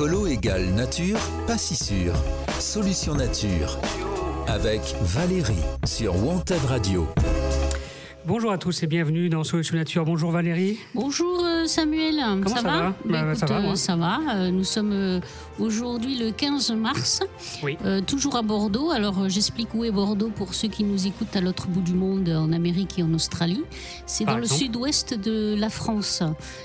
Écolo égale nature, pas si sûr. Solution nature. Avec Valérie sur Wanted Radio. Bonjour à tous et bienvenue dans Solution Nature. Bonjour Valérie. Bonjour euh, Samuel. Comment ça va Bah, Bah, ça va, moi. euh, ça va. Nous sommes euh, aujourd'hui le 15 mars, Oui. euh, toujours à Bordeaux. Alors j'explique où est Bordeaux pour ceux qui nous écoutent à l'autre bout du monde, en Amérique et en Australie. C'est dans le sud-ouest de la France.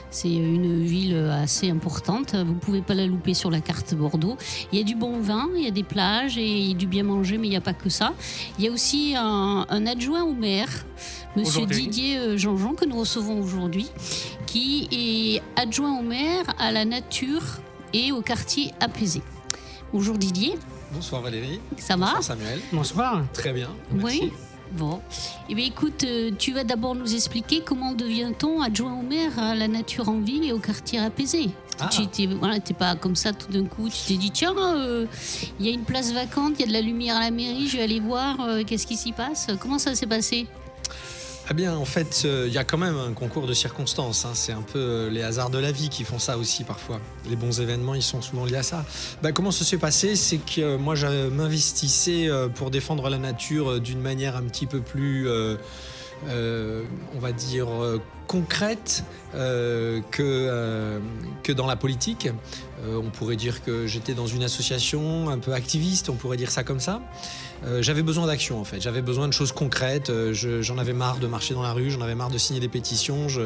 C'est une ville assez importante. Vous pouvez pas la louper sur la carte Bordeaux. Il y a du bon vin, il y a des plages et du bien manger, mais il n'y a pas que ça. Il y a aussi un, un adjoint au maire, Monsieur. Didier Jean-Jean, que nous recevons aujourd'hui, qui est adjoint au maire à la nature et au quartier apaisé. Bonjour Didier, Bonsoir Valérie. ça va Bonsoir Samuel. Bonsoir. Très bien. Merci. Oui. Bon. Eh bien, écoute, euh, tu vas d'abord nous expliquer comment devient-on adjoint au maire à la nature en ville et au quartier apaisé. Ah. Tu n'es voilà, pas comme ça tout d'un coup. Tu t'es dit, tiens, euh, il y a une place vacante, il y a de la lumière à la mairie, je vais aller voir euh, qu'est-ce qui s'y passe? Comment ça s'est passé? Eh bien, en fait, euh, il y a quand même un concours de circonstances. hein. C'est un peu euh, les hasards de la vie qui font ça aussi parfois. Les bons événements, ils sont souvent liés à ça. Bah, comment ça s'est passé? C'est que euh, moi, je m'investissais pour défendre la nature d'une manière un petit peu plus, on va dire, concrète que, que dans la politique. On pourrait dire que j'étais dans une association un peu activiste, on pourrait dire ça comme ça. Euh, j'avais besoin d'action en fait, j'avais besoin de choses concrètes, Euh, je- j'en avais marre de marcher dans la rue, j'en avais marre de signer des pétitions, je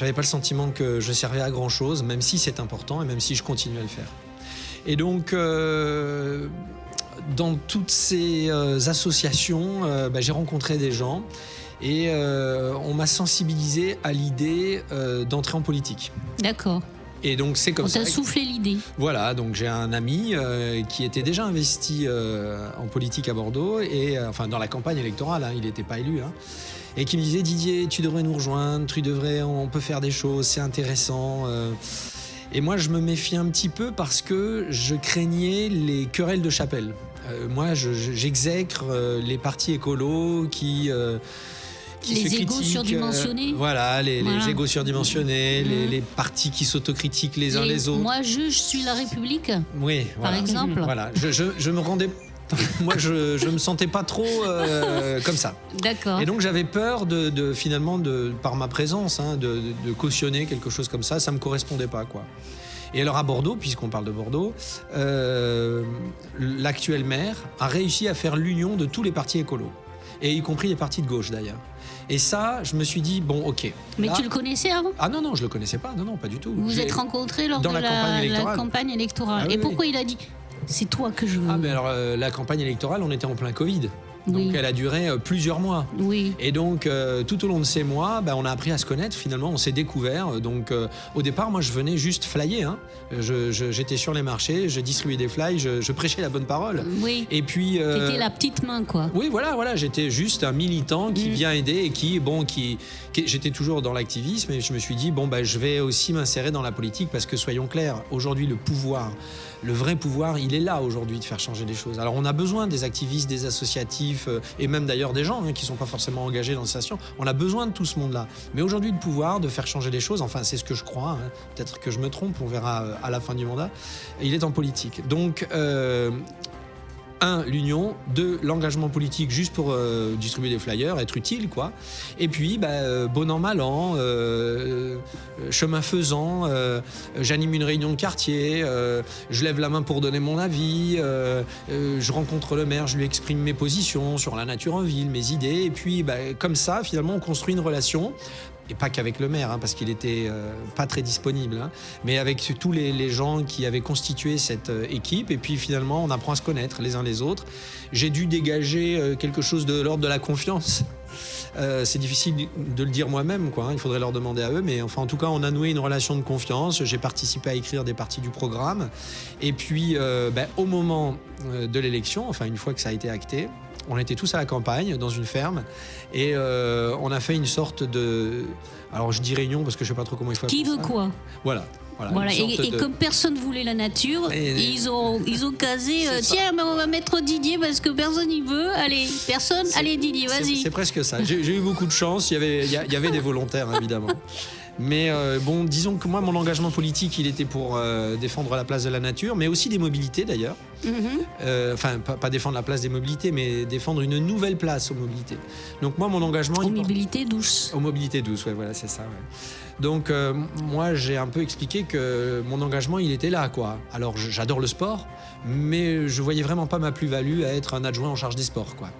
n'avais pas le sentiment que je servais à grand chose, même si c'est important et même si je continue à le faire. Et donc, euh, dans toutes ces associations, bah, j'ai rencontré des gens et on m'a sensibilisé à l'idée d'entrer en politique. D'accord. Et donc c'est comme On ça. t'a soufflé l'idée. Voilà, donc j'ai un ami euh, qui était déjà investi euh, en politique à Bordeaux, et euh, enfin dans la campagne électorale, hein, il n'était pas élu, hein, et qui me disait Didier, tu devrais nous rejoindre, tu devrais, on peut faire des choses, c'est intéressant. Et moi, je me méfiais un petit peu parce que je craignais les querelles de chapelle. Moi, je- je- j'exècre les partis écolos qui. Euh, qui Les se égos critiquent, surdimensionnés. euh, voilà, les, les Voilà. égos surdimensionnés, les, Mhm. les partis qui s'autocritiquent les uns les autres. Moi, je, je suis la République, Oui, par exemple. Voilà, je, je- je me rendais. Moi, je, je me sentais pas trop euh, comme ça. D'accord. Et donc, j'avais peur de, de, finalement, de, par ma présence, hein, de, de cautionner quelque chose comme ça. Ça me correspondait pas, quoi. Et alors, à Bordeaux, puisqu'on parle de Bordeaux, euh, l'actuel maire a réussi à faire l'union de tous les partis écolos, et y compris les partis de gauche, d'ailleurs. Et ça, je me suis dit, bon, ok. Mais Là- tu le connaissais avant? Ah non, non, je le connaissais pas. Non, non, pas du tout. Vous vous êtes rencontrés lors dans de la campagne la électorale. campagne électorale. Ah oui, Et oui. pourquoi il a dit c'est toi que je veux? Ah, mais alors, euh, la campagne électorale, on était en plein Covid. Oui. Donc elle a duré euh, plusieurs mois. Oui. Et donc euh, tout au long de ces mois, bah, on a appris à se connaître. Finalement, on s'est découvert. Donc euh, au départ, moi, je venais juste flyer. hein. J'étais sur les marchés, je distribuais des flyers, je, je prêchais la bonne parole. Oui. Et puis. euh, T'étais la petite main, quoi. oui, voilà, voilà, j'étais juste un militant qui Mm. vient aider et qui, bon, qui, qui- j'étais toujours dans l'activisme et je me suis dit, bon, bah, je vais aussi m'insérer dans la politique parce que soyons clairs, aujourd'hui, le pouvoir, le vrai pouvoir, il est là aujourd'hui de faire changer les choses. Alors, on a besoin des activistes, des associatifs euh, et même d'ailleurs des gens hein, qui sont pas forcément engagés dans cette association. On a besoin de tout ce monde-là. Mais aujourd'hui, le pouvoir de faire changer les choses, enfin, c'est ce que je crois. hein. Peut-être que je me trompe, on verra euh, à la fin du mandat. Il est en politique. Donc, euh, un, l'union, deux, l'engagement politique juste pour euh, distribuer des flyers, être utile, quoi. Et puis, bah, euh, bon an, mal an, euh, chemin faisant, j'anime une réunion de quartier, je lève la main pour donner mon avis, je rencontre le maire, je lui exprime mes positions sur la nature en ville, mes idées, et puis, bah, comme ça, finalement, on construit une relation. Et pas qu'avec le maire, hein, parce qu'il était euh, pas très disponible, hein, mais avec tous les, gens qui avaient constitué cette euh, équipe. Et puis finalement, on apprend à se connaître les uns les autres. J'ai dû dégager euh, quelque chose de l'ordre de la confiance. Euh, c'est difficile de le dire moi-même, quoi. hein, il faudrait leur demander à eux, mais enfin, en tout cas, on a noué une relation de confiance. J'ai participé à écrire des parties du programme, et puis, ben, au moment de l'élection, enfin, une fois que ça a été acté, on était tous à la campagne, dans une ferme, et euh, on a fait une sorte de. Alors, je dis réunion parce que je sais pas trop comment il faut Qui veut ça. quoi Voilà. Voilà. Et, sorte et de- comme personne voulait la nature, Et- ils ont ils ont casé. euh. Tiens, mais on va mettre Didier parce que personne n'y veut. Allez, personne. Allez Didier, vas-y. C'est presque ça. J'ai eu beaucoup de chance. Il y avait, il y a- il y avait des volontaires, évidemment. Mais euh, bon, disons que moi, mon engagement politique, il était pour euh, défendre la place de la nature, mais aussi des mobilités d'ailleurs. Mhm. Euh, Enfin, pas, pas défendre la place des mobilités, mais défendre une nouvelle place aux mobilités. Donc moi, mon engagement... Aux porte- mobilités douces. aux mobilités douces, ouais, voilà, c'est ça. ouais. Donc moi, j'ai un peu expliqué que mon engagement, il était là, quoi. Alors j'adore le sport, mais je voyais vraiment pas ma plus-value à être un adjoint en charge des sports, quoi.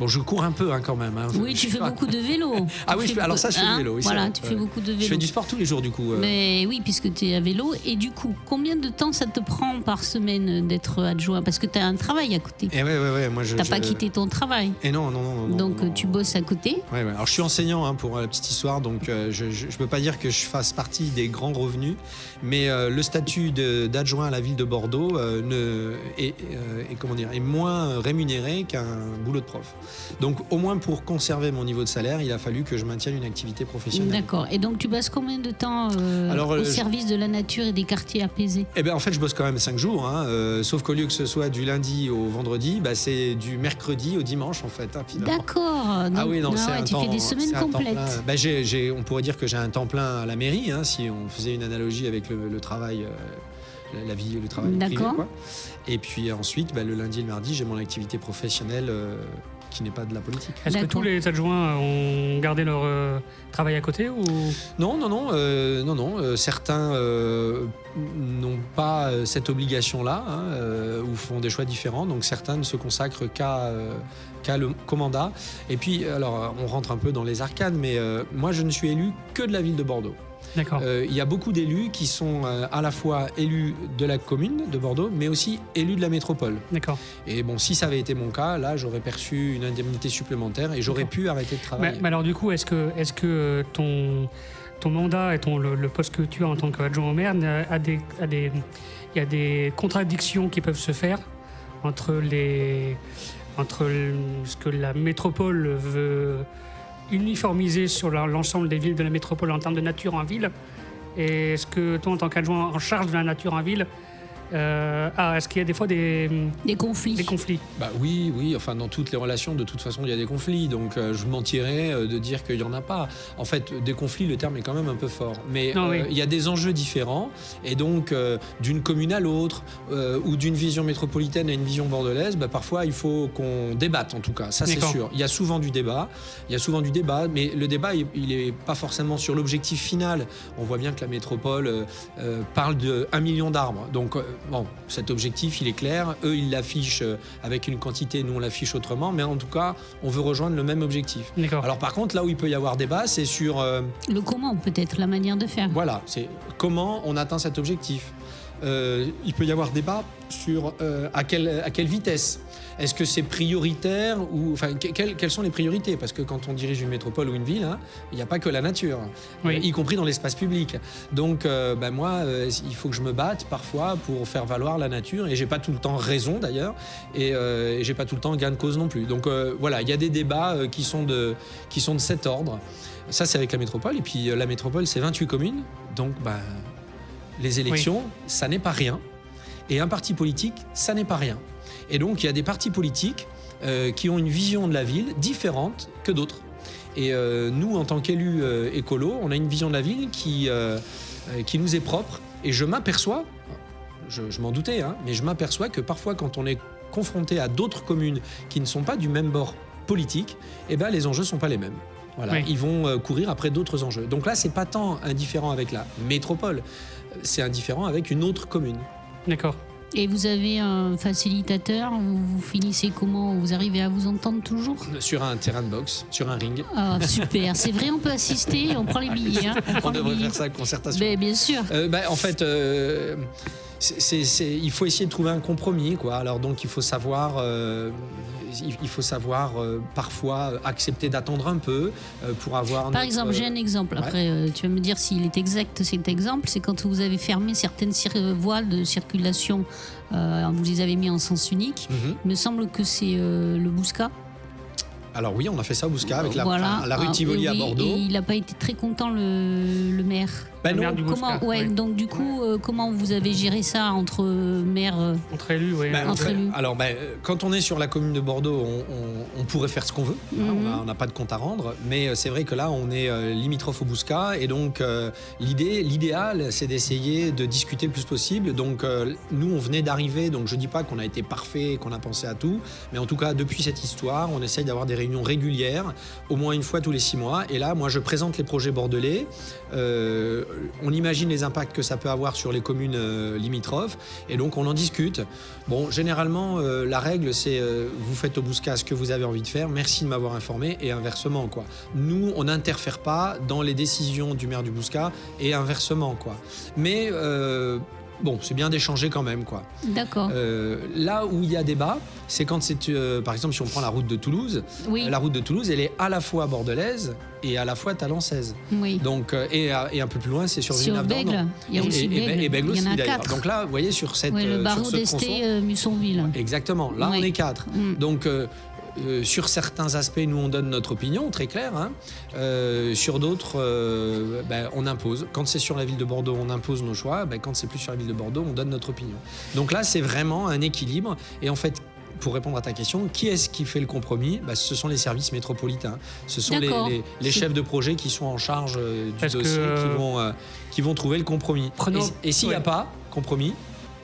Bon, je cours un peu hein, quand même. hein. Oui, Je tu fais pas- beaucoup de vélo. Ah Tu oui, je fais alors ça, je fais du hein, vélo, oui, Voilà, tu fais beaucoup de vélo. Je fais du sport tous les jours, du coup. euh. Mais oui, puisque tu es à vélo. Et du coup, combien de temps ça te prend par semaine d'être adjoint? Parce que tu as un travail à côté. Et ouais, ouais, ouais, moi je. Tu je- pas quitté ton travail. Et non, non, non. non, Donc non, tu bosses à côté. Ouais, ouais. Alors je suis enseignant hein, pour euh, la petite histoire, donc euh, je ne peux pas dire que je fasse partie des grands revenus, mais euh, le statut d'adjoint à la ville de Bordeaux euh, ne, est, euh, est, comment dire, est moins rémunéré qu'un boulot de prof. Donc au moins pour conserver mon niveau de salaire, il a fallu que je maintienne une activité professionnelle. D'accord. Et donc tu passes combien de temps euh, Alors, euh, au je- service de la nature et des quartiers apaisés? Eh ben en fait, je bosse quand même 5 jours, hein, euh, sauf qu'au lieu que ce soit du lundi au vendredi, bah, c'est du mercredi au dimanche en fait. hein. D'accord. Ah oui, non, c'est ouais, un tu temps, fais des semaines complètes. plein. Bah, on pourrait dire que j'ai un temps plein à la mairie, hein, si on faisait une analogie avec le, le travail, euh, la, vie, le travail privé. D'accord. quoi. Et puis ensuite, bah, le lundi et le mardi, j'ai mon activité professionnelle euh, qui n'est pas de la politique. Est-ce que tous les adjoints ont gardé leur euh, travail à côté ou? Non, non, non, euh, non, non. euh, certains euh, n'ont pas euh, cette obligation-là hein, euh, ou font des choix différents. Donc certains ne se consacrent qu'à euh, qu'à le commanda. Et puis, alors, on rentre un peu dans les arcanes, mais euh, moi, je ne suis élu que de la ville de Bordeaux. Euh, Il y a beaucoup d'élus qui sont euh, à la fois élus de la commune de Bordeaux, mais aussi élus de la métropole. D'accord. Et bon, si ça avait été mon cas, là, j'aurais perçu une indemnité supplémentaire et j'aurais pu arrêter de travailler. mais alors du coup, est-ce que, euh, ton, ton mandat et ton, le, le poste que tu as en tant qu'adjoint au maire a des, a des, il y a des contradictions qui peuvent se faire entre, les, entre ce que la métropole veut uniformiser sur l'ensemble des villes de la métropole en termes de nature en ville. Et est-ce que toi, en tant qu'adjoint en charge de la nature en ville, euh, ah, est-ce qu'il y a des fois des, Des conflits. des conflits? Bah oui, oui, enfin dans toutes les relations, de toute façon, il y a des conflits. Donc euh, je mentirais euh, de dire qu'il n'y en a pas. En fait, des conflits, le terme est quand même un peu fort. Mais Non, euh, oui. il y a des enjeux différents. Et donc, euh, d'une commune à l'autre, euh, ou d'une vision métropolitaine à une vision bordelaise, bah, parfois il faut qu'on débatte en tout cas. Ça, c'est sûr. Il y a souvent du débat. Il y a souvent du débat. Mais le débat, il- n'est pas forcément sur l'objectif final. On voit bien que la métropole parle de 1 million d'arbres. Donc, euh, bon, cet objectif, il est clair. Eux, ils l'affichent euh, avec une quantité, nous, on l'affiche autrement. Mais en tout cas, on veut rejoindre le même objectif. D'accord. Alors, par contre, là où il peut y avoir débat, c'est sur. euh, Le comment, peut-être, la manière de faire. voilà, c'est comment on atteint cet objectif. Euh, il peut y avoir débat sur euh, à, quelle, à quelle vitesse. Est-ce que c'est prioritaire ou enfin que- quelles, sont les priorités? Parce que quand on dirige une métropole ou une ville, hein, il n'y a pas que la nature, Oui. euh, y compris dans l'espace public. Donc, euh, ben moi, euh, il faut que je me batte parfois pour faire valoir la nature et j'ai pas tout le temps raison d'ailleurs et, euh, et j'ai pas tout le temps gain de cause non plus. Donc voilà, il y a des débats qui sont de qui sont de cet ordre. Ça, c'est avec la métropole. Et puis, la métropole, c'est 28 communes. Donc, ben, les élections, ça n'est pas rien. Et un parti politique, ça n'est pas rien. Et donc, il y a des partis politiques euh, qui ont une vision de la ville différente que d'autres. Et euh, nous, en tant qu'élus euh, écolos, on a une vision de la ville qui, euh, qui nous est propre. Et je m'aperçois, je, je m'en doutais, hein, mais je m'aperçois que parfois, quand on est confronté à d'autres communes qui ne sont pas du même bord politique, eh ben, les enjeux ne sont pas les mêmes. Voilà, Oui. Ils vont courir après d'autres enjeux. Donc là, c'est pas tant indifférent avec la métropole, c'est indifférent avec une autre commune. D'accord. Et vous avez un facilitateur Vous, finissez comment Vous arrivez à vous entendre toujours? Sur un terrain de boxe, sur un ring. Ah, super. C'est vrai, on peut assister. On prend les billets. hein. On devrait billets. faire ça avec concertation. Mais bien sûr. Euh, bah, en fait, euh, il faut essayer de trouver un compromis. Quoi. Alors donc, il faut savoir, euh, il, faut savoir euh, parfois accepter d'attendre un peu euh, pour avoir. Par notre- exemple, j'ai un exemple. Après, euh, tu vas me dire s'il est exact cet exemple. C'est quand vous avez fermé certaines euh, voiles de circulation, euh, vous les avez mis en sens unique. Mhm. Il me semble que c'est euh, le Bouscat. Alors oui, on a fait ça au Bousca avec la, Voilà. la rue Ah, Tivoli à Bordeaux. Et il n'a pas été très content, le, le maire. Le non. maire du Comment, Bouscat, ouais, oui. donc du coup, euh, comment vous avez géré ça entre euh, maires euh, Entre élus, oui. Entre en fait, élus? alors, euh, quand on est sur la commune de Bordeaux, on, on- on pourrait faire ce qu'on veut. Mhm. on n'a pas de compte à rendre. Mais c'est vrai que là, on est euh, limitrophe au Bouscat. Et donc, euh, l'idée, l'idéal, c'est d'essayer de discuter le plus possible. Donc, euh, nous, on venait d'arriver. Donc, je dis pas qu'on a été parfait, qu'on a pensé à tout. Mais en tout cas, depuis cette histoire, on essaye d'avoir des réunions régulières, au moins une fois tous les six mois. Et là, moi, je présente les projets bordelais. Euh, on imagine les impacts que ça peut avoir sur les communes euh, limitrophes. Et donc, on en discute. Bon, généralement, euh, la règle, c'est vous faites au Bouscat ce que vous avez envie de faire. Merci de m'avoir informé. Et inversement, quoi. Nous, on n'interfère pas dans les décisions du maire du Bouscat et inversement, quoi. Mais bon, c'est bien d'échanger quand même, quoi. D'accord. Euh, là où il y a débat, c'est quand c'est, euh, par exemple, si on prend la route de Toulouse. oui, La route de Toulouse, elle est à la fois bordelaise et à la fois talensaise. oui. Donc, euh, et, et un peu plus loin, c'est sur, Sur. Bègle, il y a Et- aussi et, et, Bègle. et Bègle Il y en aussi, a d'ailleurs. quatre. Donc là, vous voyez, sur, cette, euh, le barreau d'Esté, Mussonville. Exactement. Là, on est quatre. Mm. Donc, euh, sur certains aspects, nous, on donne notre opinion, très claire. hein. Euh, sur d'autres, euh, ben, on impose. Quand c'est sur la ville de Bordeaux, on impose nos choix. Ben, quand c'est plus sur la ville de Bordeaux, on donne notre opinion. Donc là, c'est vraiment un équilibre. Et en fait, pour répondre à ta question, qui est-ce qui fait le compromis? Ben, Ce sont les services métropolitains. Ce sont les, chefs de projet qui sont en charge euh, du Parce que, dossier, qui, vont, euh, qui vont trouver le compromis. Prenons- et et s'il n'y a pas compromis,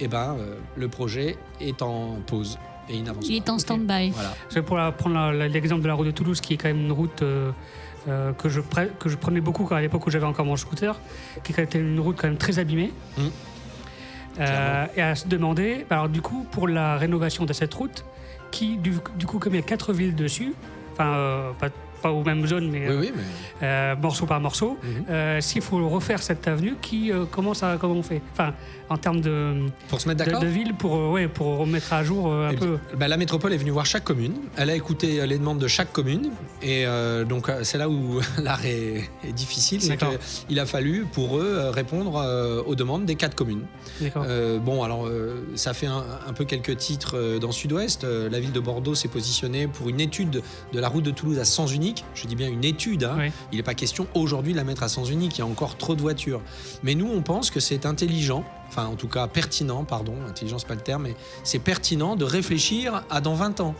eh ben, euh, le projet est en pause et il n'avance Il pas. est en stand-by. Voilà. C'est pour la- prendre l'exemple de la route de Toulouse, qui est quand même une route euh, euh, que, je pre- que je prenais beaucoup quand- à l'époque où j'avais encore mon scooter, qui était une route quand même très abîmée. Mm. Euh, et à se demander, alors du coup, pour la rénovation de cette route, qui, du, du coup, comme il y a quatre villes dessus, enfin, euh, pas, pas aux mêmes zones, mais Oui, euh, oui, mais euh, morceau par morceau, Mhm. euh, s'il faut refaire cette avenue, qui, comment, ça, comment on fait? Enfin, en termes de, pour se mettre de, d'accord? de ville, pour, ouais, pour remettre à jour un peu. bah, la métropole est venue voir chaque commune. Elle a écouté les demandes de chaque commune. Et donc, c'est là où l'art est, est difficile. C'est qu'il a fallu, pour eux, répondre aux demandes des quatre communes. Bon, alors, ça fait un, un peu quelques titres dans Sud-Ouest. La ville de Bordeaux s'est positionnée pour une étude de la route de Toulouse à sens unique. Je dis bien une étude. hein. Il n'est pas question aujourd'hui de la mettre à sens unique. Il y a encore trop de voitures. Mais nous, on pense que c'est intelligent, enfin, en tout cas pertinent, pardon, intelligent, c'est pas le terme, mais c'est pertinent de réfléchir à dans 20 ans.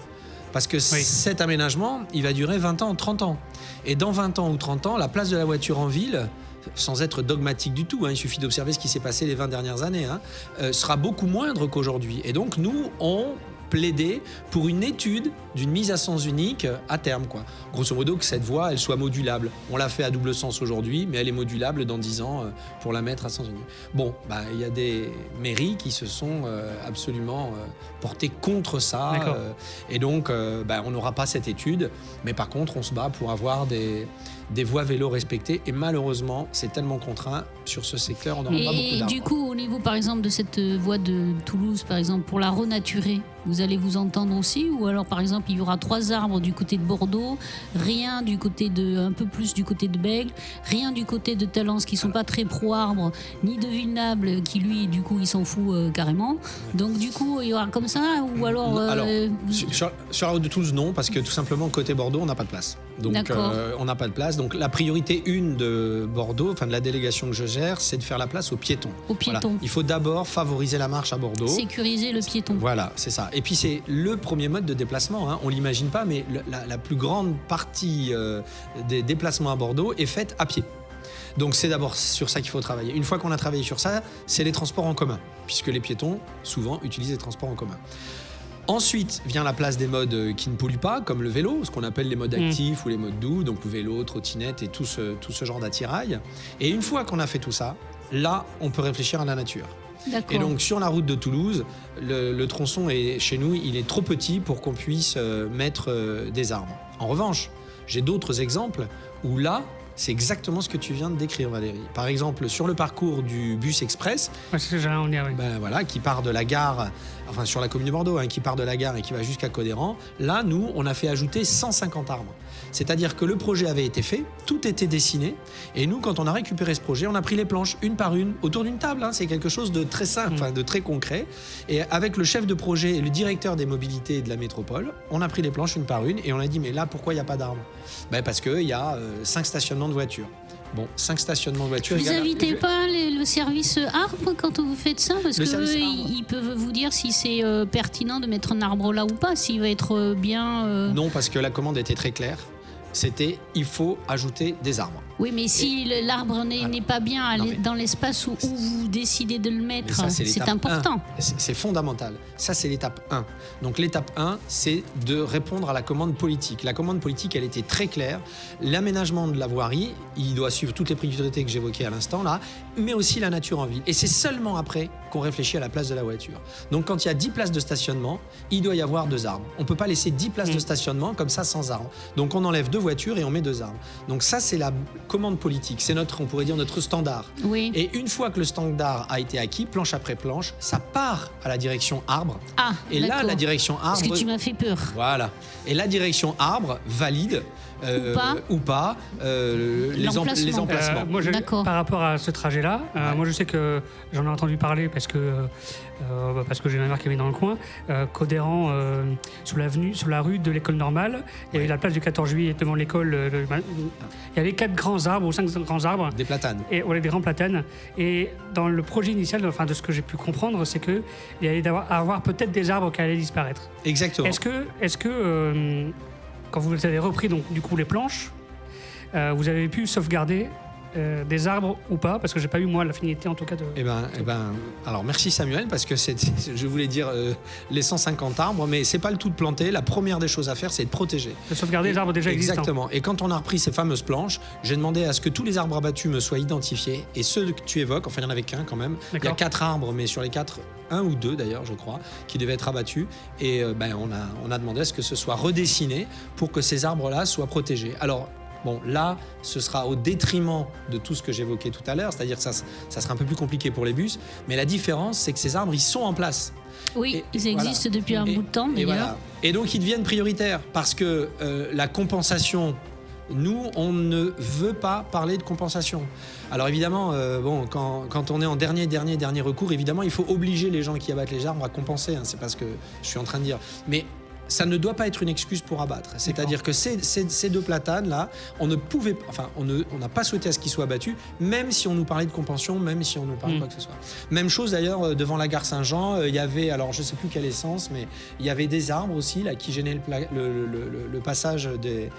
Parce que cet aménagement, il va durer 20 ans, 30 ans. Et dans 20 ans ou 30 ans, la place de la voiture en ville, sans être dogmatique du tout, hein, il suffit d'observer ce qui s'est passé les 20 dernières années, hein, euh, sera beaucoup moindre qu'aujourd'hui. Et donc, nous, on plaidé pour une étude d'une mise à sens unique à terme. Quoi. Grosso modo, que cette voie, elle soit modulable. On l'a fait à double sens aujourd'hui, mais elle est modulable dans 10 ans euh, pour la mettre à sens unique. Bon, bah, il y a des mairies qui se sont euh, absolument euh, portées contre ça. Euh, et donc, euh, bah, on n'aura pas cette étude. Mais par contre, on se bat pour avoir des, des voies vélo respectées. Et malheureusement, c'est tellement contraint sur ce secteur, on n'aura pas beaucoup Et du coup, au niveau, par exemple, de cette voie de Toulouse, par exemple, pour la renaturer, vous allez vous entendre aussi Ou alors, par exemple, il y aura trois arbres du côté de Bordeaux, rien du côté de, un peu plus du côté de Bègle, rien du côté de Talence qui sont pas très pro-arbres, ni de Villenable qui, lui, du coup, il s'en fout euh, carrément. Donc, du coup, il y aura comme ça Ou alors. Euh, alors, sur- sur la route de Toulouse, non, parce que tout simplement, côté Bordeaux, on n'a pas de place. Donc, euh, on n'a pas de place. Donc, la priorité une de Bordeaux, enfin de la délégation que je gère, c'est de faire la place aux piétons. Aux Voilà. piétons. Il faut d'abord favoriser la marche à Bordeaux. Sécuriser le piéton. Voilà, c'est ça. Et puis c'est le premier mode de déplacement. Hein. On l'imagine pas, mais la plus grande partie euh, des déplacements à Bordeaux est faite à pied. Donc c'est d'abord sur ça qu'il faut travailler. Une fois qu'on a travaillé sur ça, c'est les transports en commun, puisque les piétons souvent utilisent les transports en commun. Ensuite vient la place des modes euh, qui ne polluent pas, comme le vélo, ce qu'on appelle les modes Mm. actifs ou les modes doux, donc vélo, trottinette et tout ce, tout ce genre d'attirail. Et une fois qu'on a fait tout ça, là, on peut réfléchir à la nature. Et donc sur la route de Toulouse, le, le tronçon est chez nous, il est trop petit pour qu'on puisse euh, mettre euh, des arbres. En revanche, j'ai d'autres exemples où là, c'est exactement ce que tu viens de décrire, Valérie. Par exemple, sur le parcours du bus express, que en dire, oui. ben voilà, qui part de la gare, enfin sur la commune de Bordeaux, hein, qui part de la gare et qui va jusqu'à Codéran. Là, nous, on a fait ajouter 150 arbres. C'est-à-dire que le projet avait été fait, tout était dessiné, et nous, quand on a récupéré ce projet, on a pris les planches une par une autour d'une table. hein. C'est quelque chose de très simple, Mm. enfin de très concret. Et avec le chef de projet et le directeur des mobilités de la métropole, on a pris les planches une par une et on a dit mais là pourquoi il n'y a pas d'arbres ben Parce qu'il y a euh, cinq stationnements de voitures. Bon, 5 stationnements de voitures. Vous égale- invitez pas les- le service arbre quand vous faites ça? Parce Le que service eux, arbre. ils peuvent vous dire si c'est euh, pertinent de mettre un arbre là ou pas, s'il va être euh, bien. euh, Non, parce que la commande était très claire. C'était il faut ajouter des arbres. Oui, mais si l'arbre n'est pas bien à non, dans l'espace où, où vous décidez de le mettre, c'est important. 1. C'est c'est fondamental. Ça, c'est l'étape 1. Donc l'étape 1, c'est de répondre à la commande politique. La commande politique, elle était très claire. L'aménagement de la voirie, il doit suivre toutes les priorités que j'évoquais à l'instant là, mais aussi la nature en ville. Et c'est seulement après qu'on réfléchit à la place de la voiture. Donc quand il y a 10 places de stationnement, il doit y avoir deux arbres. On ne peut pas laisser 10 places de Mm. stationnement comme ça sans arbres. Donc on enlève deux voitures et on met deux arbres. Donc ça, c'est la commande politique. C'est notre, on pourrait dire, notre standard. Oui. Et une fois que le standard a été acquis, planche après planche, ça part à la direction arbre. ah, Et là, la direction Parce arbre. que tu m'as fait peur. Voilà. Et la direction arbre valide euh, Ou pas. ou pas, euh, les, emplacements. Euh, moi, je- D'accord. par rapport à ce trajet-là, euh, Ouais. moi je sais que j'en ai entendu parler parce que, parce que j'ai ma mère qui avait dans le coin, euh, qu'Odéran, euh, sur, l'avenue, sur la rue de l'école normale, il y avait la place du 14 juillet devant l'école. euh, le- il y avait quatre grands arbres ou cinq grands arbres. Des platanes. Et des grands platanes. Et dans le projet initial, enfin de ce que j'ai pu comprendre, c'est que il y allait d'avoir- avoir peut-être des arbres qui allaient disparaître. Exactement. Est-ce que, est-ce que euh, quand vous avez repris donc du coup les planches, euh, vous avez pu sauvegarder euh, des arbres ou pas Parce que j'ai pas eu moi l'affinité en tout cas de. Eh ben, eh ben, alors merci Samuel parce que c'est, je voulais dire euh, les 150 arbres, mais c'est pas le tout de planter. La première des choses à faire, c'est de protéger. de sauvegarder les arbres déjà existants. Exactement. Et quand on a repris ces fameuses planches, j'ai demandé à ce que tous les arbres abattus me soient identifiés. Et ceux que tu évoques, enfin il n'y en avait qu'un quand même. Il y a quatre arbres, mais sur les quatre, un ou deux d'ailleurs, je crois, qui devaient être abattus. Et euh, ben, on, a, on a demandé à ce que ce soit redessiné pour que ces arbres-là soient protégés. Alors, Bon, là, ce sera au détriment de tout ce que j'évoquais tout à l'heure, c'est-à-dire que ça, ça sera un peu plus compliqué pour les bus, mais la différence, c'est que ces arbres, ils sont en place. Oui, Et- ils voilà. existent depuis un Et- bout de temps Et, voilà. et donc ils deviennent prioritaires parce que euh, la compensation, nous, on ne veut pas parler de compensation. Alors évidemment, euh, bon, quand, quand on est en dernier, dernier, dernier recours, évidemment, il faut obliger les gens qui abattent les arbres à compenser. hein, c'est pas ce que je suis en train de dire. Mais ça ne doit pas être une excuse pour abattre. C'est-à-dire que ces, ces- ces deux platanes-là, on ne pouvait, enfin, on ne- on n'a pas souhaité à ce qu'ils soient abattus, même si on nous parlait de compensation, même si on nous parlait Mm. quoi que ce soit. Même chose d'ailleurs euh, devant la gare Saint-Jean, euh, il y avait, alors je sais plus quelle essence, mais il y avait des arbres aussi là qui gênaient le, pla- le- le- le- le passage des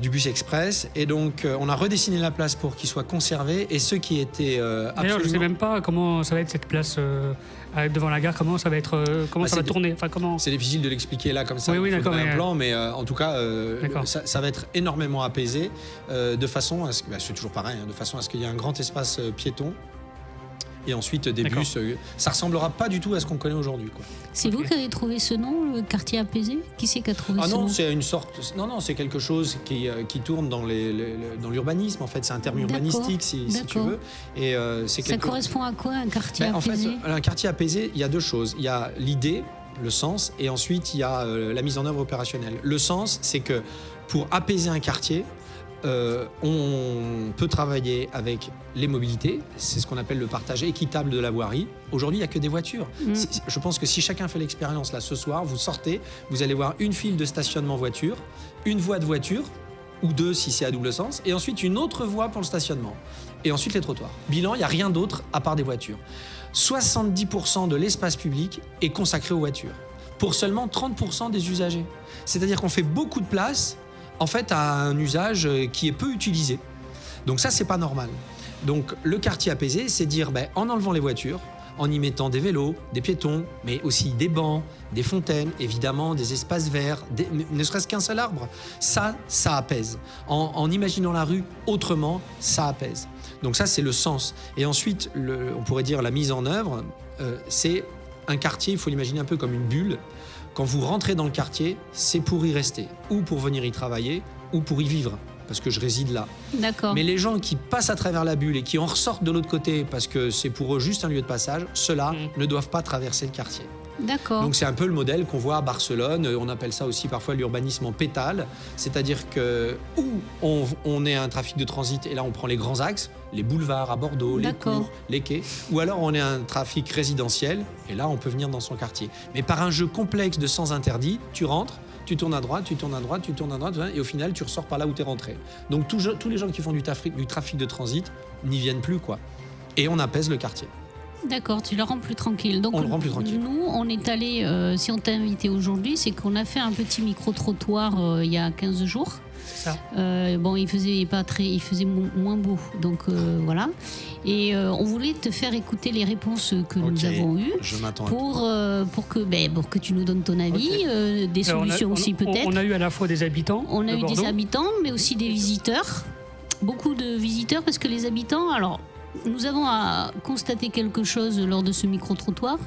du bus express et donc euh, on a redessiné la place pour qu'il soit conservé et ceux qui étaient euh, D'ailleurs, je sais absolument même pas comment ça va être cette place euh, devant la gare, comment ça va être, euh, comment Bah, ça va tourner, enfin comment. C'est difficile de l'expliquer là comme ça. Oui, oui, d'accord, un mais- plan, mais euh, en tout cas, euh, ça, ça va être énormément apaisé euh, de façon à ce que, bah, c'est toujours pareil, hein, de façon à ce qu'il y ait un grand espace euh, piéton et ensuite des bus. euh, ça ressemblera pas du tout à ce qu'on connaît aujourd'hui. quoi. C'est vous qui avez trouvé ce nom, le quartier apaisé? Qui c'est qui a trouvé Ah ce non, nom? c'est une sorte. Non, non, c'est quelque chose qui, euh, qui tourne dans les, les- les- dans l'urbanisme. En fait, c'est un terme urbanistique, si, si tu veux. Et euh, c'est Ça correspond à quoi un quartier Ben, en fait, apaisé? un quartier apaisé, il y a deux choses. Il y a l'idée, le sens, et ensuite il y a euh, la mise en œuvre opérationnelle. Le sens, c'est que pour apaiser un quartier, euh, on peut travailler avec les mobilités, c'est ce qu'on appelle le partage équitable de la voirie. Aujourd'hui, il n'y a que des voitures. Mm. Je pense que si chacun fait l'expérience là ce soir, vous sortez, vous allez voir une file de stationnement voiture, une voie de voiture, ou deux si c'est à double sens, et ensuite une autre voie pour le stationnement. Et ensuite les trottoirs. Bilan, il n'y a rien d'autre à part des voitures. 70% de l'espace public est consacré aux voitures, pour seulement 30% des usagers. C'est-à-dire qu'on fait beaucoup de place, en fait, à un usage euh, qui est peu utilisé. Donc ça, c'est pas normal. Donc le quartier apaisé, c'est dire, ben, en enlevant les voitures, en y mettant des vélos, des piétons, mais aussi des bancs, des fontaines, évidemment, des espaces verts, ne serait-ce qu'un seul arbre. Ça, ça apaise. En, imaginant la rue autrement, ça apaise. Donc ça, c'est le sens. Et ensuite, on pourrait dire la mise en œuvre, euh, c'est un quartier, il faut l'imaginer un peu comme une bulle. Quand vous rentrez dans le quartier, c'est pour y rester, ou pour venir y travailler, ou pour y vivre, parce que je réside là. D'accord. Mais les gens qui passent à travers la bulle et qui en ressortent de l'autre côté parce que c'est pour eux juste un lieu de passage, ceux-là Mm. ne doivent pas traverser le quartier. D'accord. Donc c'est un peu le modèle qu'on voit à Barcelone. Euh, On appelle ça aussi parfois l'urbanisme en pétale. C'est-à-dire que où on, on est un trafic de transit et là on prend les grands axes, les boulevards à Bordeaux, les cours, les quais. Ou alors on est un trafic résidentiel et là on peut venir dans son quartier. Mais par un jeu complexe de sans interdit, tu rentres. Tu tournes à droite, tu tournes à droite, tu tournes à droite, et au final, tu ressors par là où tu es rentré. Donc, tous, tous les gens qui font du trafic, du trafic de transit n'y viennent plus, quoi. Et on apaise le quartier. D'accord, tu le rends plus tranquille. Donc, On le rend plus tranquille. Nous, on est allé, euh, si on t'a invité aujourd'hui, c'est qu'on a fait un petit micro-trottoir euh, il y a 15 jours. C'est ça. Euh, bon, il faisait pas très, il faisait mo- moins beau, donc euh, voilà. Et euh, on voulait te faire écouter les réponses que nous avons eues Je pour euh, pour que ben, pour que tu nous donnes ton avis, euh, des Alors, on a- solutions on- aussi peut-être. On a eu à la fois des habitants. On a de eu des habitants, mais aussi des visiteurs. Beaucoup de visiteurs parce que les habitants, alors nous avons à constater quelque chose lors de ce micro-trottoir,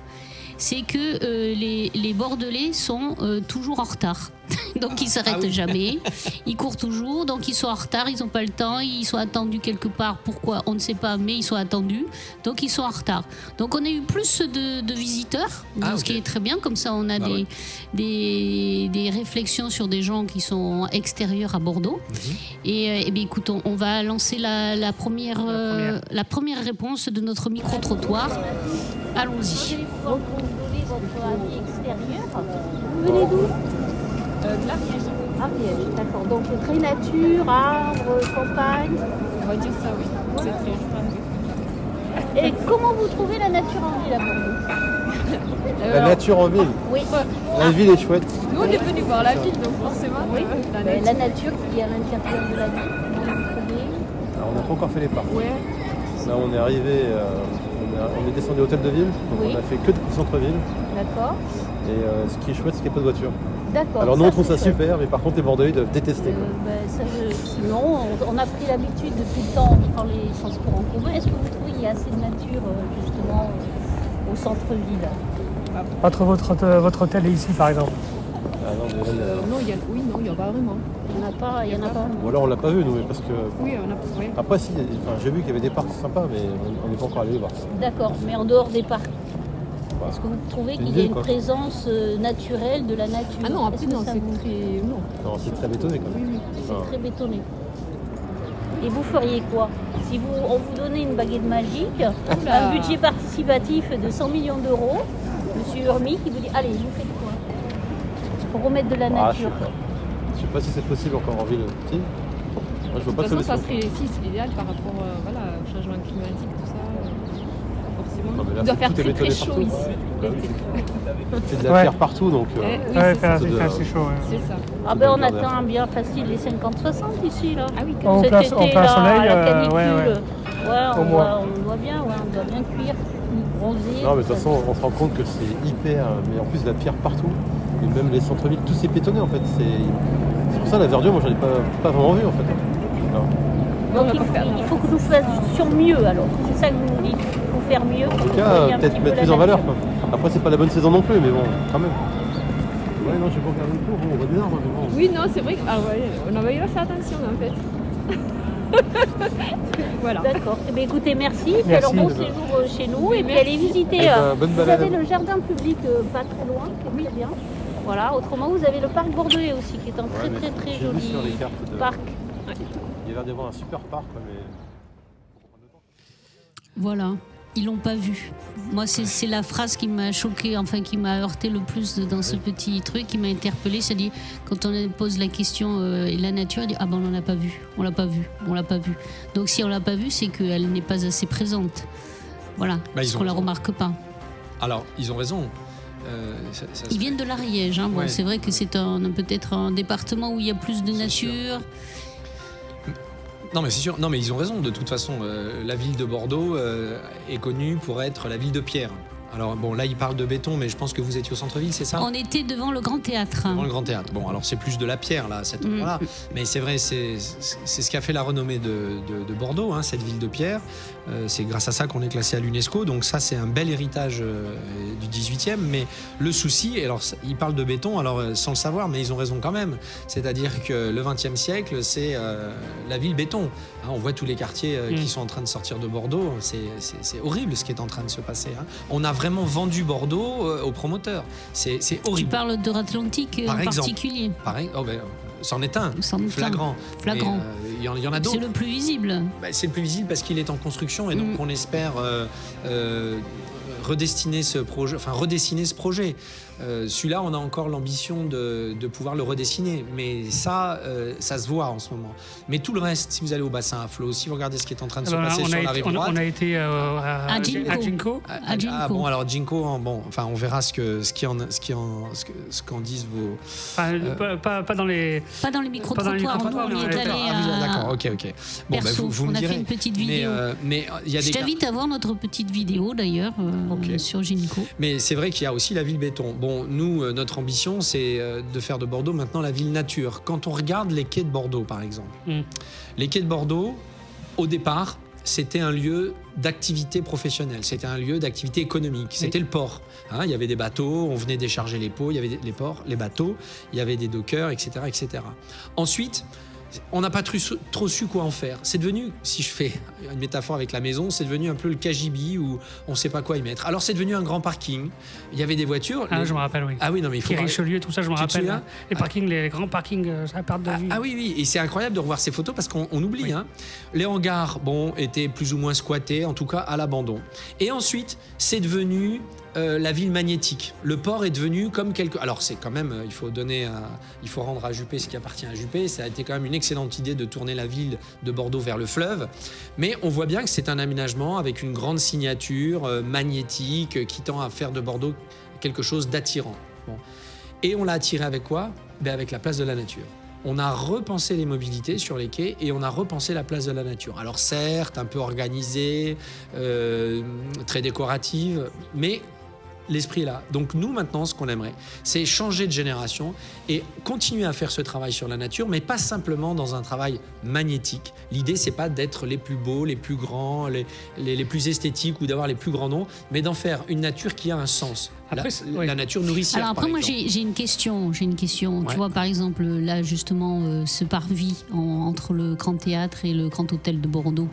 c'est que euh, les, les Bordelais sont euh, toujours en retard. donc ils s'arrêtent Ah oui. jamais, ils courent toujours, donc ils sont en retard, ils n'ont pas le temps, ils sont attendus quelque part. Pourquoi? On ne sait pas, mais ils sont attendus, donc ils sont en retard. Donc on a eu plus de, de visiteurs, Ah, ce qui est très bien, comme ça on a Bah des, ouais. des, des réflexions sur des gens qui sont extérieurs à Bordeaux. Mhm. Et, euh, eh bien, écoute, on, on va lancer la, la première, euh, la première réponse de notre micro-trottoir. Allons-y. Vous votre avis extérieur. Vous venez d'où? De l'Ariège. Ariège, d'accord. Donc très nature, arbres, campagne. On va dire ça, oui. C'est très joli. Et comment vous trouvez la nature en ville à Bordeaux? Euh, La nature en ville. Oui, La ville est chouette. Nous, on est venus voir la ville, donc forcément, Oui. euh, la Ben, nature. la nature qui est à l'intérieur de la ville. Vous Alors, on n'a pas encore fait les parcs. Ouais. Là, on est arrivé, euh, on, est, on est descendu au hôtel de ville, donc Oui. on a fait que du centre-ville. D'accord. Et euh, ce qui est chouette, c'est qu'il n'y a pas de voiture. D'accord. Alors, nous, on trouve ça chouette. super, mais par contre, les Bordelais doivent détester. Euh, ben, ça, je- Non, on, on a pris l'habitude depuis le temps, on prend les transports en commun. Est-ce que vous trouvez qu'il y a assez de nature euh, justement euh, au centre-ville? Entre votre, votre hôtel et ici, par exemple. Ah, non, mais là, il y a- Euh, non, il y a... Oui, non, il n'y en a pas vraiment. Il n'y en a pas, il y en a pas. Ou alors, on l'a pas vu, nous, mais parce que. Oui, on a. Ouais. Après, si, il y a- enfin, j'ai vu qu'il y avait des parcs sympas, mais on on n'est pas encore allé les voir. D'accord, mais en dehors des parcs, Bah, est-ce que vous trouvez qu'il y a une quoi. présence euh, naturelle de la nature? Ah non, après, que non, ça c'est vous- très. Non. non, c'est très bétonné quand même. Oui, oui. Enfin, C'est très bétonné. Et vous feriez quoi? Si vous, on vous donnait une baguette magique, Oula. un budget participatif de 100 millions d'euros, Monsieur Urmi qui vous dit allez, vous faites quoi Pour remettre de la ah, je sais nature. pas. Je sais pas si c'est possible encore en ville. Si Moi, je vois De pas toute façon, ça serait si, c'est l'idéal par rapport euh, voilà, au changement climatique, tout ça. euh, Forcément. Là, il doit c'est- faire très chaud partout. ici. L'été. C'est de la Ouais. pierre partout, donc. euh, Eh, oui, c'est ça. assez, de- c'est assez chaud. ouais. C'est ça. Ah ben on atteint bien facile les 50-60 ici là. Ah oui, En Cet plein- été, plein là, soleil, à la euh, canicule. ouais, ouais. Ouais, on, on doit bien, ouais, on doit bien cuire, bronzer. Non, mais de toute façon, on se rend compte que c'est hyper. Mais en plus, de la pierre partout. Et même les centres-villes, tout c'est bétonné en fait. C'est c'est pour ça la verdure, moi j'en ai pas, pas vraiment vu en fait. Donc on va il faut, faire, il faut que nous fassions mieux alors. C'est ça que vous nous dites. Il faut faire mieux. En tout cas, peut-être mettre plus en valeur. Quoi. Après, c'est pas la bonne saison non plus, mais bon, quand même. Ouais, non, je vais pas faire le tour. Bon, on voit des arbres, mais bon. Oui, non, c'est vrai. que- Ah ouais, on avait pas fait attention en fait. voilà. D'accord. Eh bien, écoutez, merci. Alors bon séjour euh, chez nous. Oui, et puis allez visiter. Eh ben, euh, bonne vous avez le jardin public euh, pas très loin, qui est très bien. Voilà. Autrement, vous avez le parc bordelais aussi, qui est un très Ouais, très très joli sur les cartes de- parc. Il y a l'air d'y avoir un super parc, mais. Voilà, ils l'ont pas vu. Moi, c'est la phrase qui m'a choqué, enfin qui m'a heurté le plus dans ce petit truc, qui m'a interpellé. C'est dit quand on pose la question euh, et la nature, elle dit ah ben on l'a pas vu, on l'a pas vu, on l'a pas vu. Donc si on l'a pas vu, c'est qu'elle n'est pas assez présente. Voilà, parce ils ont qu'on la remarque pas. Alors, ils ont raison. Euh, ça- ça se Ils viennent de l'Ariège. Hein. Bon, Ouais. c'est vrai que c'est un peut-être un département où il y a plus de nature. Non mais c'est sûr, non mais ils ont raison. De toute façon, euh, la ville de Bordeaux euh, est connue pour être la ville de pierre. Alors bon, là ils parlent de béton, mais je pense que vous étiez au centre-ville, c'est ça? On était devant le Grand Théâtre. Dans le Grand Théâtre. Bon, alors c'est plus de la pierre là, cet Mm. endroit-là. Mais c'est vrai, c'est ce qui a fait la renommée de, de- de Bordeaux, hein, cette ville de pierre. Euh, c'est grâce à ça qu'on est classé à l'UNESCO. Donc ça, c'est un bel héritage euh, du 18e. Mais le souci, alors ils parlent de béton, alors euh, sans le savoir, mais ils ont raison quand même. C'est-à-dire que le 20e siècle, c'est la ville béton. Hein, on voit tous les quartiers euh, Mm. qui sont en train de sortir de Bordeaux. C'est- C'est c'est horrible ce qui est en train de se passer. hein. On a vraiment vendu Bordeaux euh, aux promoteurs. C'est c'est Tu horrible. parles de Atlantique Par en exemple. particulier. Pareil, oh ben, c'en est un. Est. Flagrant. Flagrant. Euh, Il y en- il y en a C'est d'autres. le plus visible. Bah, c'est le plus visible parce qu'il est en construction et donc Mm. on espère euh, euh, ce projet, enfin redessiner ce projet. Euh, Celui-là, on a encore l'ambition de, de pouvoir le redessiner, mais ça, euh, ça se voit en ce moment. Mais tout le reste, si vous allez au bassin à flot, si vous regardez ce qui est en train de se passer on, sur a la été, rive on, droite. on a été euh, à, À Ginko. à Ginko. Ah, ah, bon alors Ginko hein, bon enfin on verra ce que ce qui en ce qui en ce que- ce qu'en disent vos Enfin, pas, pas- pas dans les. Pas dans les Pas dans les micro-trottoirs. Nous, micro-trottoirs, on y est allé Ah, d'accord ok ok bon bah, vous, vous on me a fait une petite mais vidéo. euh, mais il y a Je des t'invite à voir notre petite vidéo d'ailleurs euh, sur Ginko. Mais c'est vrai qu'il y a aussi la ville béton. Bon, nous, euh, notre ambition, c'est euh, de faire de Bordeaux maintenant la ville nature. Quand on regarde les quais de Bordeaux, par exemple, Mm. les quais de Bordeaux, au départ, c'était un lieu d'activité professionnelle, c'était un lieu d'activité économique, c'était le port. Hein, il y avait des bateaux, on venait décharger les pots, il y avait des- les ports, les bateaux, il y avait des dockers, etc. etc. Ensuite, on n'a pas trop su quoi en faire. C'est devenu, si je fais une métaphore avec la maison, c'est devenu un peu le cagibi où on ne sait pas quoi y mettre. Alors c'est devenu un grand parking. Il y avait des voitures. Ah, les- je me rappelle, oui. Ah oui, non, mais il faut. Richelieu, tout ça, je me rappelle. hein. Les parkings, les grands parkings, euh, ça perd de Ah, vue. ah oui, oui, et c'est incroyable de revoir ces photos parce qu'on on oublie. Oui. hein. Les hangars, bon, étaient plus ou moins squattés, en tout cas à l'abandon. Et ensuite, c'est devenu euh, la ville magnétique. Le port est devenu comme quelque. Alors c'est quand même, euh, il faut donner, il faut rendre à Juppé ce qui appartient à Juppé. Ça a été quand même une excellente idée de tourner la ville de Bordeaux vers le fleuve. Mais on voit bien que c'est un aménagement avec une grande signature euh, magnétique qui tend à faire de Bordeaux quelque chose d'attirant. Et on l'a attiré avec quoi? Ben Avec la place de la nature. On a repensé les mobilités sur les quais et on a repensé la place de la nature. Alors certes, un peu organisée, très décorative, mais l'esprit est là. Donc nous maintenant, ce qu'on aimerait, c'est changer de génération et continuer à faire ce travail sur la nature, mais pas simplement dans un travail magnétique. L'idée, c'est pas d'être les plus beaux, les plus grands, les, les, les plus esthétiques ou d'avoir les plus grands noms, mais d'en faire une nature qui a un sens. Après, la, c'est- oui. la nature nourricière. Alors après, par moi, j'ai j'ai une question. J'ai une question. Ouais. Tu vois, par exemple, là, justement, euh, ce parvis en- entre le Grand Théâtre et le Grand Hôtel de Bordeaux,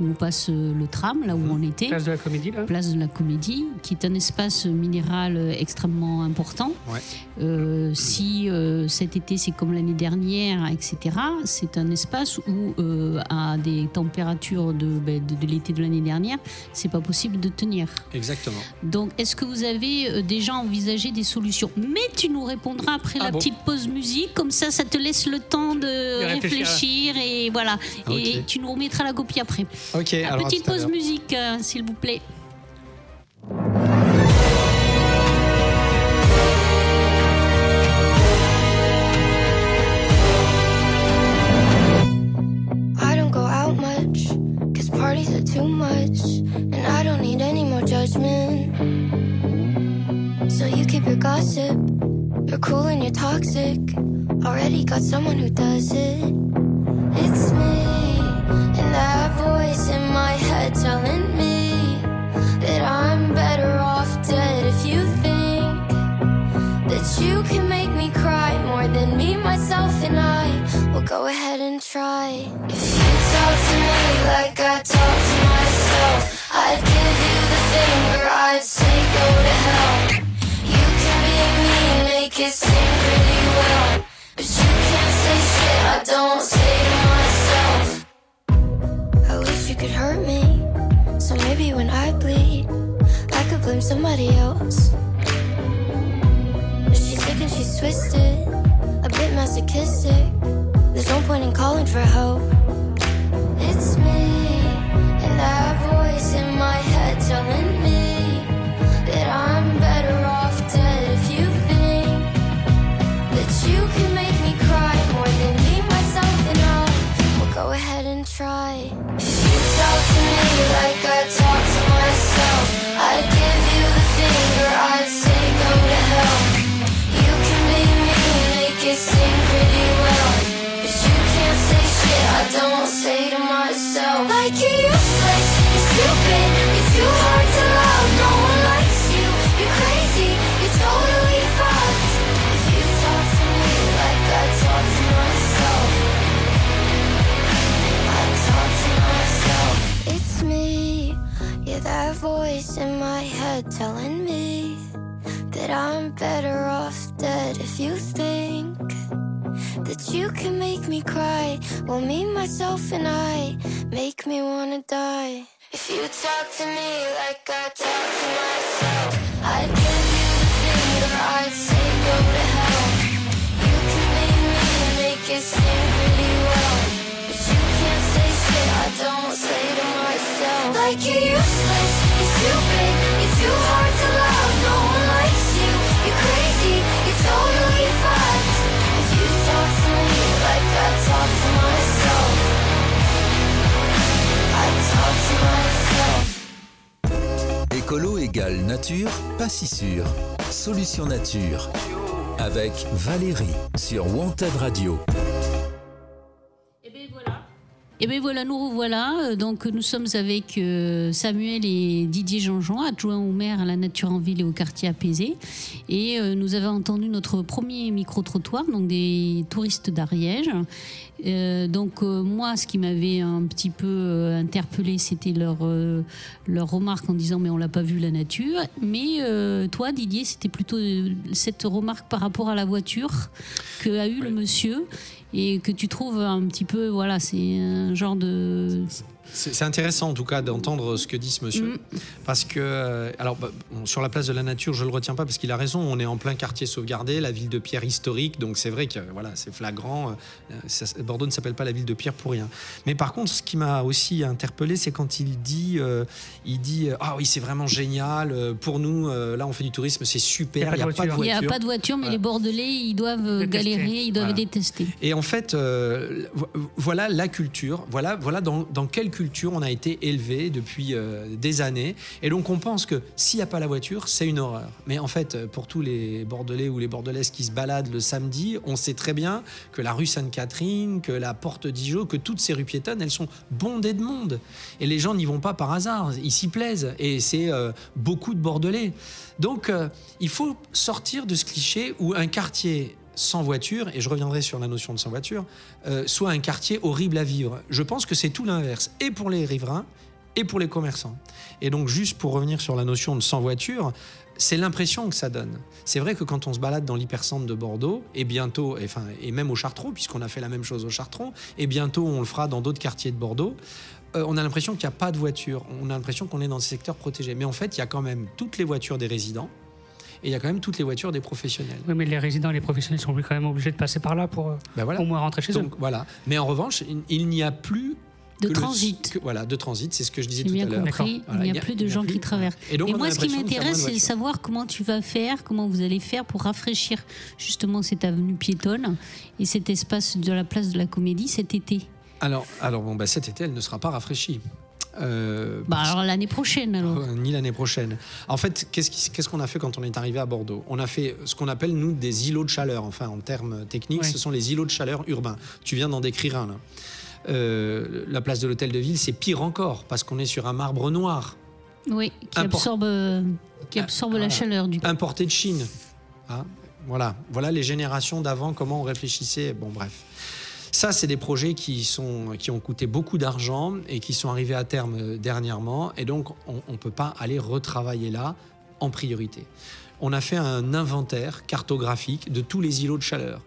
où on passe euh, le tram, là où Mhm. on était. Place de la comédie, là. place de la Comédie, qui est un espace minéral euh, extrêmement important. Ouais. Euh, si euh, cet été c'est comme l'année dernière, etc., c'est un espace où euh, à des températures de, ben, de, de l'été de l'année dernière, c'est pas possible de tenir. Exactement. Donc, est-ce que vous avez déjà envisagé des solutions? Mais tu nous répondras après Ah la bon? petite pause musique, comme ça, ça te laisse le temps de, réfléchir. réfléchir et voilà. Et Ok. tu nous remettras la copie après. Ok, La alors petite pause musique, euh, s'il vous plaît. I don't go out much, cause parties are too much. And I don't need any more judgment. So you keep your gossip, you're cool and you're toxic. Already got someone who does it. It's me, telling me that I'm better off dead if you think that you can make me cry more than me, myself, and I will go ahead and try. If you talk to me like I talk to myself, I'd give you the finger, I'd say go to hell. You can be mean, make it seem pretty well, but you can't say shit I don't say to. When I bleed, I could blame somebody else. She's sick and she's twisted, a bit masochistic. There's no point in calling for help. It's me, and that voice in my head telling me that I'm better off dead if you think that you can make me cry more than me, myself, and I will go ahead and try. If you talk to me like I talk telling me that I'm better off dead if you think that you can make me cry. Well, me, myself, and I make me wanna die. If you talk to me like I talk to myself, I'd give you the finger, I'd say go to hell. You can make me make it seem really well, but you can't say shit I don't say to myself. Like you're useless, Écolo égale nature, pas si sûr. Solution nature. Avec Valérie sur Wanted Radio. Et bien voilà. Et bien voilà, nous revoilà. Euh, Donc nous sommes avec euh, Samuel et Didier Jean-Jean, adjoints au maire à la nature en ville et au quartier apaisé. Et euh, nous avons entendu notre premier micro-trottoir, donc des touristes d'Ariège. Euh, donc moi, ce qui m'avait un petit peu interpellé, c'était leur, leur remarque en disant mais on l'a pas vu la nature. Mais toi, Didier, c'était plutôt cette remarque par rapport à la voiture que a eu le monsieur et que tu trouves un petit peu, voilà, c'est un genre de C'est intéressant en tout cas d'entendre ce que dit ce monsieur. Mm. Parce que, euh, alors bah, bon, sur la place de la nature, je le retiens pas parce qu'il a raison, on est en plein quartier sauvegardé, la ville de Pierre historique, donc c'est vrai que voilà, c'est flagrant. euh, ça- Bordeaux ne s'appelle pas la ville de Pierre pour rien. Mais par contre, ce qui m'a aussi interpellé, c'est quand il dit, euh, il dit, euh, ah oui, c'est vraiment génial, euh, pour nous, euh, là on fait du tourisme, c'est super, Il y a pas de pas de voiture. Il n'y a pas de voiture, mais Voilà. les Bordelais, ils doivent euh, Détester. galérer, ils doivent Voilà. détester. Et en fait, euh, vo- voilà la culture, voilà, voilà dans, dans quelle culture on a été élevé depuis euh, des années. Et donc on pense que s'il n'y a pas la voiture, c'est une horreur. Mais en fait, pour tous les Bordelais ou les Bordelaises qui se baladent le samedi, on sait très bien que la rue Sainte-Catherine, que la porte d'Igeau, que toutes ces rues piétonnes, elles sont bondées de monde. Et les gens n'y vont pas par hasard, ils s'y plaisent. Et c'est euh, beaucoup de Bordelais. Donc euh, il faut sortir de ce cliché où un quartier sans voiture, et je reviendrai sur la notion de sans voiture, euh, soit un quartier horrible à vivre. Je pense que c'est tout l'inverse, et pour les riverains, et pour les commerçants. Et donc, juste pour revenir sur la notion de sans voiture, c'est l'impression que ça donne. C'est vrai que quand on se balade dans l'hypercentre de Bordeaux, et bientôt, et, et même au Chartrons, puisqu'on a fait la même chose au Chartrons, et bientôt on le fera dans d'autres quartiers de Bordeaux, euh, on a l'impression qu'il n'y a pas de voiture. On a l'impression qu'on est dans des secteurs protégés. Mais en fait, il y a quand même toutes les voitures des résidents, et il y a quand même toutes les voitures des professionnels. Oui, mais les résidents et les professionnels sont quand même obligés de passer par là pour euh, Ben voilà. au moins rentrer chez eux. Voilà. Mais en revanche, il, il n'y a plus De le- transit. que- voilà, de transit, c'est ce que je disais J'ai tout bien à l'heure. compris. Voilà, il n'y a, plus de gens qui traversent. Et donc, Et moi, ce qui m'intéresse, c'est de savoir comment tu vas faire, comment vous allez faire pour rafraîchir justement cette avenue piétonne et cet espace de la place de la Comédie cet été. Alors, alors bon, bah, cet été, elle ne sera pas rafraîchie. Euh, Bah alors l'année prochaine alors. Euh, Ni l'année prochaine. En fait, qu'est-ce qu'on a fait quand on est arrivé à Bordeaux? On a fait ce qu'on appelle, nous, des îlots de chaleur. Enfin, en termes techniques, Ouais. ce sont les îlots de chaleur urbains. Tu viens d'en décrire un, là. Euh, la place de l'hôtel de ville, c'est pire encore, parce qu'on est sur un marbre noir, Oui, qui Import- absorbe, euh, qui Ah, absorbe la chaleur du coup. importé de Chine. Hein voilà. voilà les générations d'avant, comment on réfléchissait. Bon, bref. Ça, c'est des projets qui, qui ont coûté beaucoup d'argent et qui sont arrivés à terme euh, dernièrement. Et donc, on ne peut pas aller retravailler là en priorité. On a fait un inventaire cartographique de tous les îlots de chaleur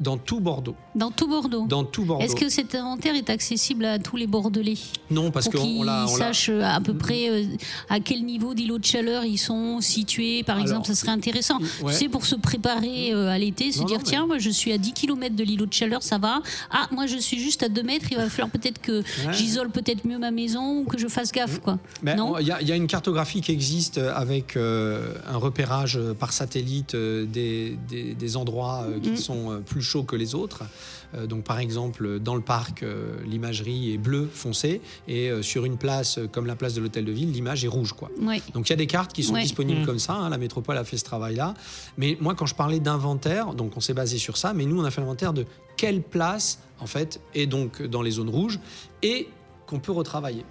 dans tout Bordeaux. Dans tout Bordeaux. Dans tout Bordeaux. Est-ce que cet inventaire est accessible à tous les Bordelais? Non, parce qu'on l'a. sachent euh, à peu près euh, à quel niveau d'îlot de chaleur ils sont situés, par Alors, exemple, ça serait intéressant. ouais. Tu sais, pour se préparer euh, à l'été, se Non, dire non, mais- tiens, moi je suis à 10 km de l'îlot de chaleur, ça va. Ah, moi je suis juste à 2 mètres, il va falloir peut-être que Ouais. j'isole peut-être mieux ma maison ou que je fasse gaffe, quoi. Ben, non on- Il y, a- il y a une cartographie qui existe euh, avec euh, un repérage euh, par satellite euh, des, des- des endroits euh, qui Mm. sont euh, plus chauds que les autres. Euh, donc, par exemple, dans le parc, euh, l'imagerie est bleue foncé et euh, sur une place comme la place de l'Hôtel de Ville, l'image est rouge. Quoi. Donc il y a des cartes qui sont disponibles Mm. comme ça. hein, la métropole a fait ce travail-là. Mais moi, quand je parlais d'inventaire, donc on s'est basé sur ça. Mais nous, on a fait l'inventaire de quelle place, en fait, est donc dans les zones rouges et qu'on peut retravailler.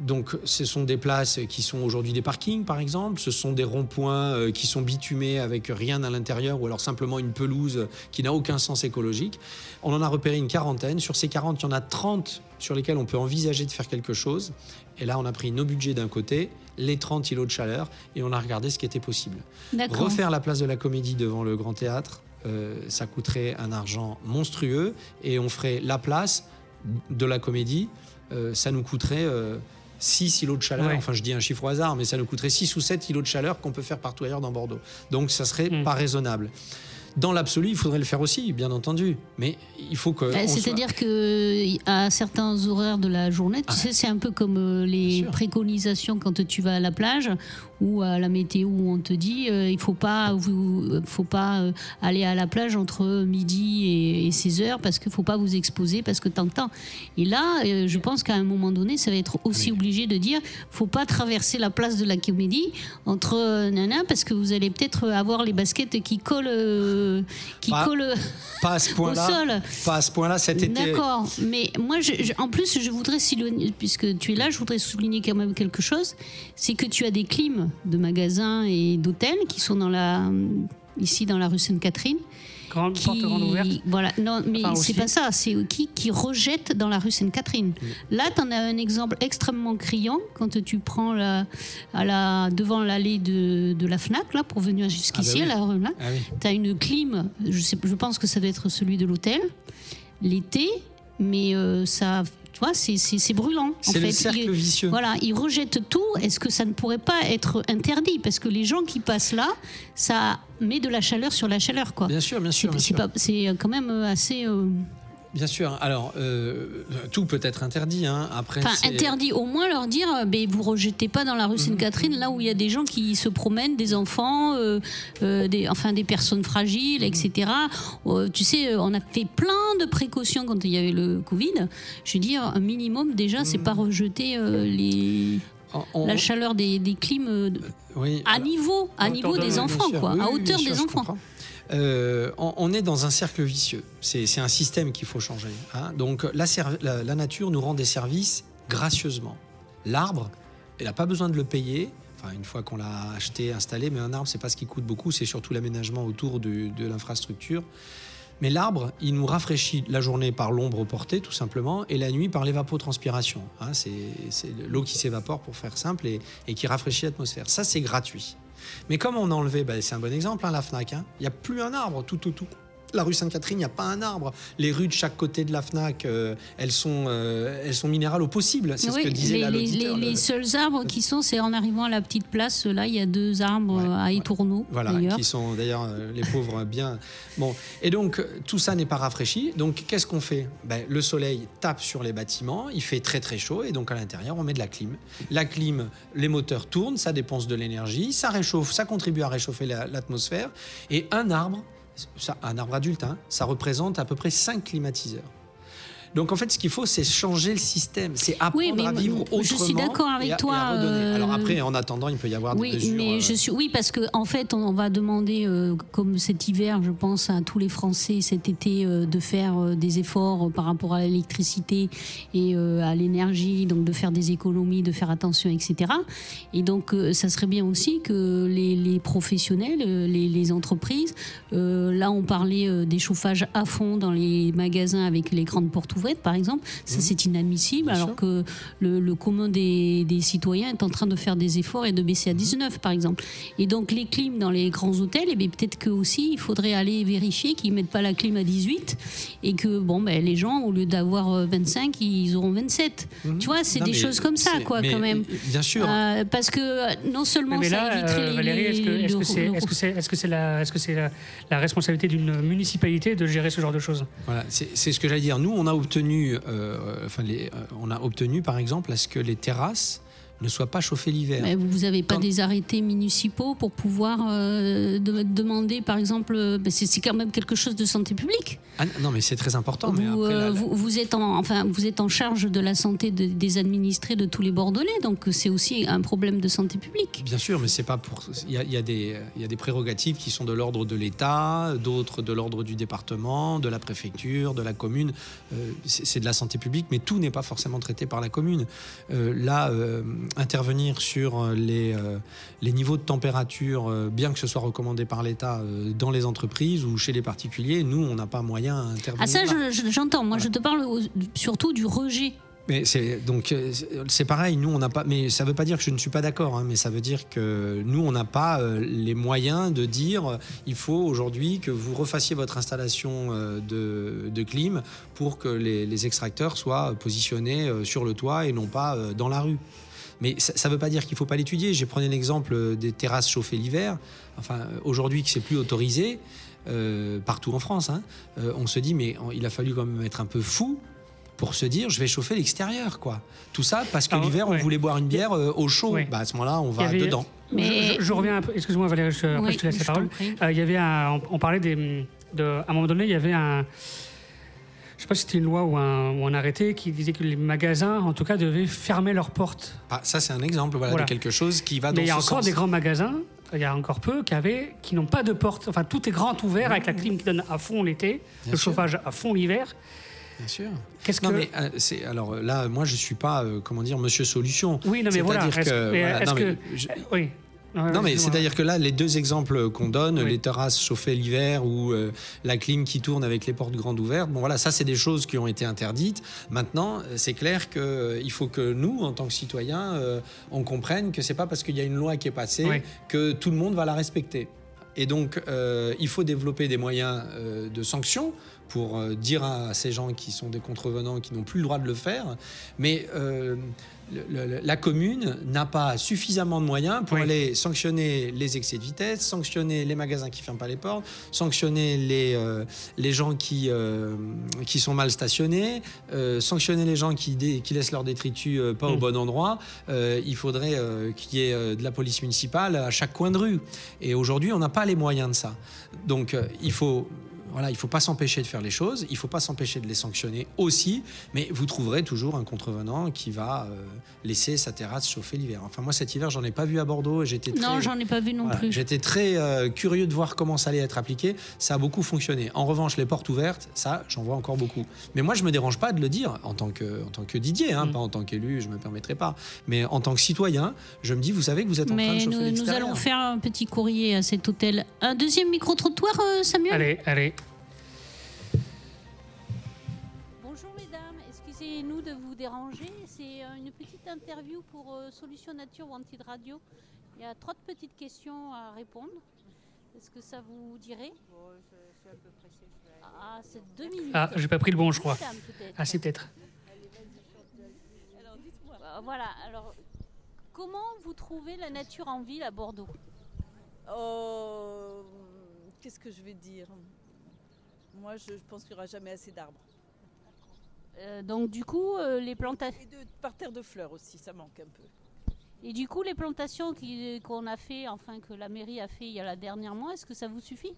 Donc, ce sont des places qui sont aujourd'hui des parkings, par exemple. Ce sont des ronds-points euh, qui sont bitumés avec rien à l'intérieur, ou alors simplement une pelouse qui n'a aucun sens écologique. On en a repéré une quarantaine. Sur ces 40, il y en a 30 sur lesquels on peut envisager de faire quelque chose. Et là, on a pris nos budgets d'un côté, les 30 îlots de chaleur, et on a regardé ce qui était possible. Refaire la place de la Comédie devant le Grand Théâtre, euh, ça coûterait un argent monstrueux, et on ferait la place de la Comédie, euh, ça nous coûterait euh, 6 îlots de chaleur, Ouais. enfin je dis un chiffre au hasard, mais ça nous coûterait 6 ou 7 îlots de chaleur qu'on peut faire partout ailleurs dans Bordeaux. Donc ça serait Mm. pas raisonnable. Dans l'absolu, il faudrait le faire aussi, bien entendu, mais il faut que... Euh, on soit- C'est-à-dire que à certains horaires de la journée, tu Ah. sais, c'est un peu comme euh, les préconisations quand tu vas à la plage ou à la météo où on te dit euh, il faut pas vous, euh, faut pas euh, aller à la plage entre midi et, et 16 heures parce qu'il faut pas vous exposer parce que tant que temps. Et là, euh, je pense qu'à un moment donné, ça va être aussi oui. obligé de dire faut pas traverser la place de la Comédie entre euh, nana parce que vous allez peut-être avoir les baskets qui collent euh, qui Pas- collent Pas à ce au point-là. sol. Pas à ce point-là cet été. D'accord, mais moi, je- je- en plus, je voudrais puisque tu es là, je voudrais souligner quand même quelque chose, c'est que tu as des clims de magasins et d'hôtels qui sont dans la, ici dans la rue Sainte-Catherine. Grande Qui, porte grande ouverte. voilà, non, mais Enfin, c'est pas ça, c'est qui qui rejette dans la rue Sainte-Catherine. Là, tu en as un exemple extrêmement criant quand tu prends la, à la, devant l'allée de, de la Fnac, là, pour venir jusqu'ici, Ah bah oui. à la rue là. Ah oui. Tu as une clim, je, sais, je pense que ça doit être celui de l'hôtel, l'été, mais euh, ça, tu vois, c'est- brûlant. en C'est le cercle Il- vicieux. voilà, ils rejettent tout. Est-ce que ça ne pourrait pas être interdit? Parce que les gens qui passent là, ça met de la chaleur sur la chaleur, quoi. Bien sûr, bien sûr. C'est sûr. pas- c'est quand même assez. euh, Bien sûr. Alors, euh, tout peut être interdit. Hein. Après, Enfin, c'est- interdit au moins leur dire, euh, ben, vous rejetez pas dans la rue Sainte-Catherine, là où il y a des gens qui se promènent, des enfants, euh, euh, des, enfin des personnes fragiles, etc. Euh, tu sais, on a fait plein de précautions quand il y avait le Covid. Je veux dire, un minimum déjà, c'est pas rejeter les, on- on- la chaleur des, des clims oui, à alors- niveau, à niveau des enfants, quoi, à hauteur des enfants. Euh, on, est dans un cercle vicieux. C'est un système qu'il faut changer. hein. Donc la, nature nous rend des services gracieusement. L'arbre, il n'a pas besoin de le payer. Enfin, une fois qu'on l'a acheté, installé, mais un arbre, c'est pas ce qui coûte beaucoup, c'est surtout l'aménagement autour de l'infrastructure. Mais l'arbre, il nous rafraîchit la journée par l'ombre portée, tout simplement, et la nuit par l'évapotranspiration. Hein, c'est l'eau qui s'évapore, pour faire simple, et, qui rafraîchit l'atmosphère. Ça, c'est gratuit. Mais comme on a enlevé, ben, c'est un bon exemple, hein, la FNAC, hein, il n'y a plus un arbre tout autour. La rue Sainte-Catherine, il n'y a pas un arbre. Les rues de chaque côté de la FNAC, euh, elles, sont, euh, elles sont minérales au possible. C'est Oui, ce que disait les, les- les- le- les seuls arbres qui sont, c'est en arrivant à la petite place, là, il y a deux arbres Ouais, euh, à ouais. étourneaux, Voilà, qui sont d'ailleurs les pauvres bien. Bon, et donc tout ça n'est pas rafraîchi. Donc qu'est-ce qu'on fait? Ben, Le soleil tape sur les bâtiments, il fait très très chaud, et donc à l'intérieur on met de la clim. La clim, les moteurs tournent, ça dépense de l'énergie, ça réchauffe, ça contribue à réchauffer la- l'atmosphère. Et un arbre, un arbre adulte, hein, ça représente à peu près 5 climatiseurs. Donc en fait, ce qu'il faut, c'est changer le système, c'est apprendre Oui, mais à vivre je autrement. suis d'accord avec et à- et toi, à euh, Alors après, en attendant, il peut y avoir des Oui, mesures. mais euh, je suis, oui, parce que en fait, on, va demander, euh, comme cet hiver, je pense à tous les Français cet été, de faire des efforts par rapport à l'électricité et à l'énergie, donc de faire des économies, de faire attention, etc. Et donc, ça serait bien aussi que les, les professionnels, les, les entreprises, là, on parlait des chauffages à fond dans les magasins avec les grandes portes ouvertes, par exemple. Ça, c'est inadmissible, Bien alors sûr. que le, le commun des, des citoyens est en train de faire des efforts et de baisser à Mhm. 19, par exemple. Et donc, les clims dans les grands hôtels, eh bien, peut-être que aussi, il faudrait aller vérifier qu'ils ne mettent pas la clim à 18 et que, bon, ben, les gens, au lieu d'avoir euh, 25, ils auront 27. Tu vois, c'est Mhm. Des choses comme ça, quoi, mais, quand même. Bien sûr. Euh, parce que euh, non seulement Mais ça là, éviterait euh, les, Valérie, est-ce que c'est le- est-ce que c'est est-ce que c'est la est-ce que c'est la, la responsabilité d'une municipalité de gérer ce genre de choses? Voilà, c'est c'est ce que j'allais dire. Nous, on a euh, euh, on a obtenu, par exemple, à ce que les terrasses ne soit pas chauffé l'hiver. Mais vous n'avez pas Quand- des arrêtés municipaux pour pouvoir euh, de- demander, par exemple, euh, ben, c'est quand même quelque chose de santé publique. Ah, non, mais c'est très important. mais Vous, après, euh, vous, vous êtes en, enfin, vous êtes en charge de la santé de- des administrés de tous les Bordelais, donc c'est aussi un problème de santé publique. Bien sûr, mais c'est pas pour. Il y a, il y a des, il y a des prérogatives qui sont de l'ordre de l'État, d'autres de l'ordre du département, de la préfecture, de la commune. Euh, c'est c'est de la santé publique, mais tout n'est pas forcément traité par la commune. Euh, là, euh, intervenir sur euh, les, euh, les niveaux de température, euh, bien que ce soit recommandé par l'État euh, dans les entreprises ou chez les particuliers, nous, on n'a pas moyen à intervenir. Ah ça, je- j'entends. Moi, je te parle surtout du rejet. Mais c'est donc euh, c'est- pareil. Nous, on n'a pas. Mais ça veut pas dire que je ne suis pas d'accord. hein, mais ça veut dire que nous, on n'a pas euh, les moyens de dire euh, il faut aujourd'hui que vous refassiez votre installation euh, de, de clim pour que les, les extracteurs soient positionnés euh, sur le toit et non pas euh, dans la rue. Mais ça ne veut pas dire qu'il ne faut pas l'étudier. J'ai pris l'exemple euh, des terrasses chauffées l'hiver. Enfin, euh, aujourd'hui, que c'est plus autorisé euh, partout en France. hein, euh, on se dit mais il a fallu quand même être un peu fou pour se dire je vais chauffer l'extérieur quoi. Tout ça parce que l'hiver ouais. on voulait boire une bière euh, au chaud. Ouais. Bah, à ce moment-là on va avait- dedans. Mais- Je, je- je reviens un. Excuse-moi Valérie, je, après Oui, je te laisse je la parole. Euh, il y avait un, on, on parlait des, de, à un moment donné, il y avait un, je sais pas si c'était une loi ou un, ou un arrêté qui disait que les magasins, en tout cas, devaient fermer leurs portes. Ah, ça c'est un exemple voilà, Voilà. de quelque chose qui va dans Mais il y a ce encore sens. des grands magasins, il y a encore peu, qui, avaient, qui n'ont pas de porte. Enfin, tout est grand ouvert avec la clim qui donne à fond l'été, Bien le sûr. chauffage à fond l'hiver. Bien sûr. Qu'est-ce Non que. mais euh, c'est alors euh, là moi je suis pas euh, comment dire monsieur solution. oui, non, mais voilà. C'est-à-dire que, voilà, non, mais que. je- Oui. Non, mais c'est-à-dire que là, les deux exemples qu'on donne, Oui. les terrasses chauffées l'hiver ou euh, la clim qui tourne avec les portes grandes ouvertes, bon voilà, ça c'est des choses qui ont été interdites. Maintenant, euh, c'est clair qu'il faut que nous, en tant que citoyens, euh, on comprenne que c'est pas parce qu'il y a une loi qui est passée Oui. que tout le monde va la respecter. Et donc, euh, il faut développer des moyens euh, de sanctions pour euh, dire à ces gens qui sont des contrevenants qui n'ont plus le droit de le faire. Mais euh, le- le- la commune n'a pas suffisamment de moyens pour Oui. aller sanctionner les excès de vitesse, sanctionner les magasins qui ferment pas les portes, sanctionner les, euh, les gens qui, euh, qui sont mal stationnés, sanctionner les gens qui, dé- qui laissent leur détritus pas au Mm. bon endroit. Il faudrait qu'il y ait de la police municipale à chaque coin de rue. Et aujourd'hui, on n'a pas les moyens de ça. Donc, il faut. Voilà, il faut pas s'empêcher de faire les choses, il faut pas s'empêcher de les sanctionner aussi, mais vous trouverez toujours un contrevenant qui va euh, laisser sa terrasse chauffer l'hiver. Enfin, moi, cet hiver, j'en ai pas vu à Bordeaux j'étais très, Non, j'en ai pas vu non voilà, plus. J'étais très euh, curieux de voir comment ça allait être appliqué. Ça a beaucoup fonctionné. En revanche, les portes ouvertes, ça, j'en vois encore beaucoup. Mais moi, je me dérange pas de le dire en tant que, en tant que Didier, hein, Mm. pas en tant qu'élu, je me permettrai pas. Mais en tant que citoyen, je me dis, vous savez que vous êtes en train de Mais chauffer nous, nous allons faire un petit courrier à cet hôtel. Un deuxième micro-trottoir, euh, Samuel? Allez, allez. Excusez-nous de vous déranger. C'est euh, une petite interview pour euh, Solution Nature Wanted Radio. Il y a trois petites questions à répondre. Est-ce que ça vous dirait? Ah, c'est deux minutes. Ah, j'ai pas pris le bon, je crois. Ah, si, peut-être. Euh, Voilà, alors comment vous trouvez la nature en ville à Bordeaux? Oh, qu'est-ce que je vais dire? Moi, je, je pense qu'il n'y aura jamais assez d'arbres. Euh, Donc du coup, euh, les plantations. Et de parterres de fleurs aussi, ça manque un peu. Et du coup, les plantations qui- qu'on a fait, enfin que la mairie a fait il y a la dernière mois, est-ce que ça vous suffit?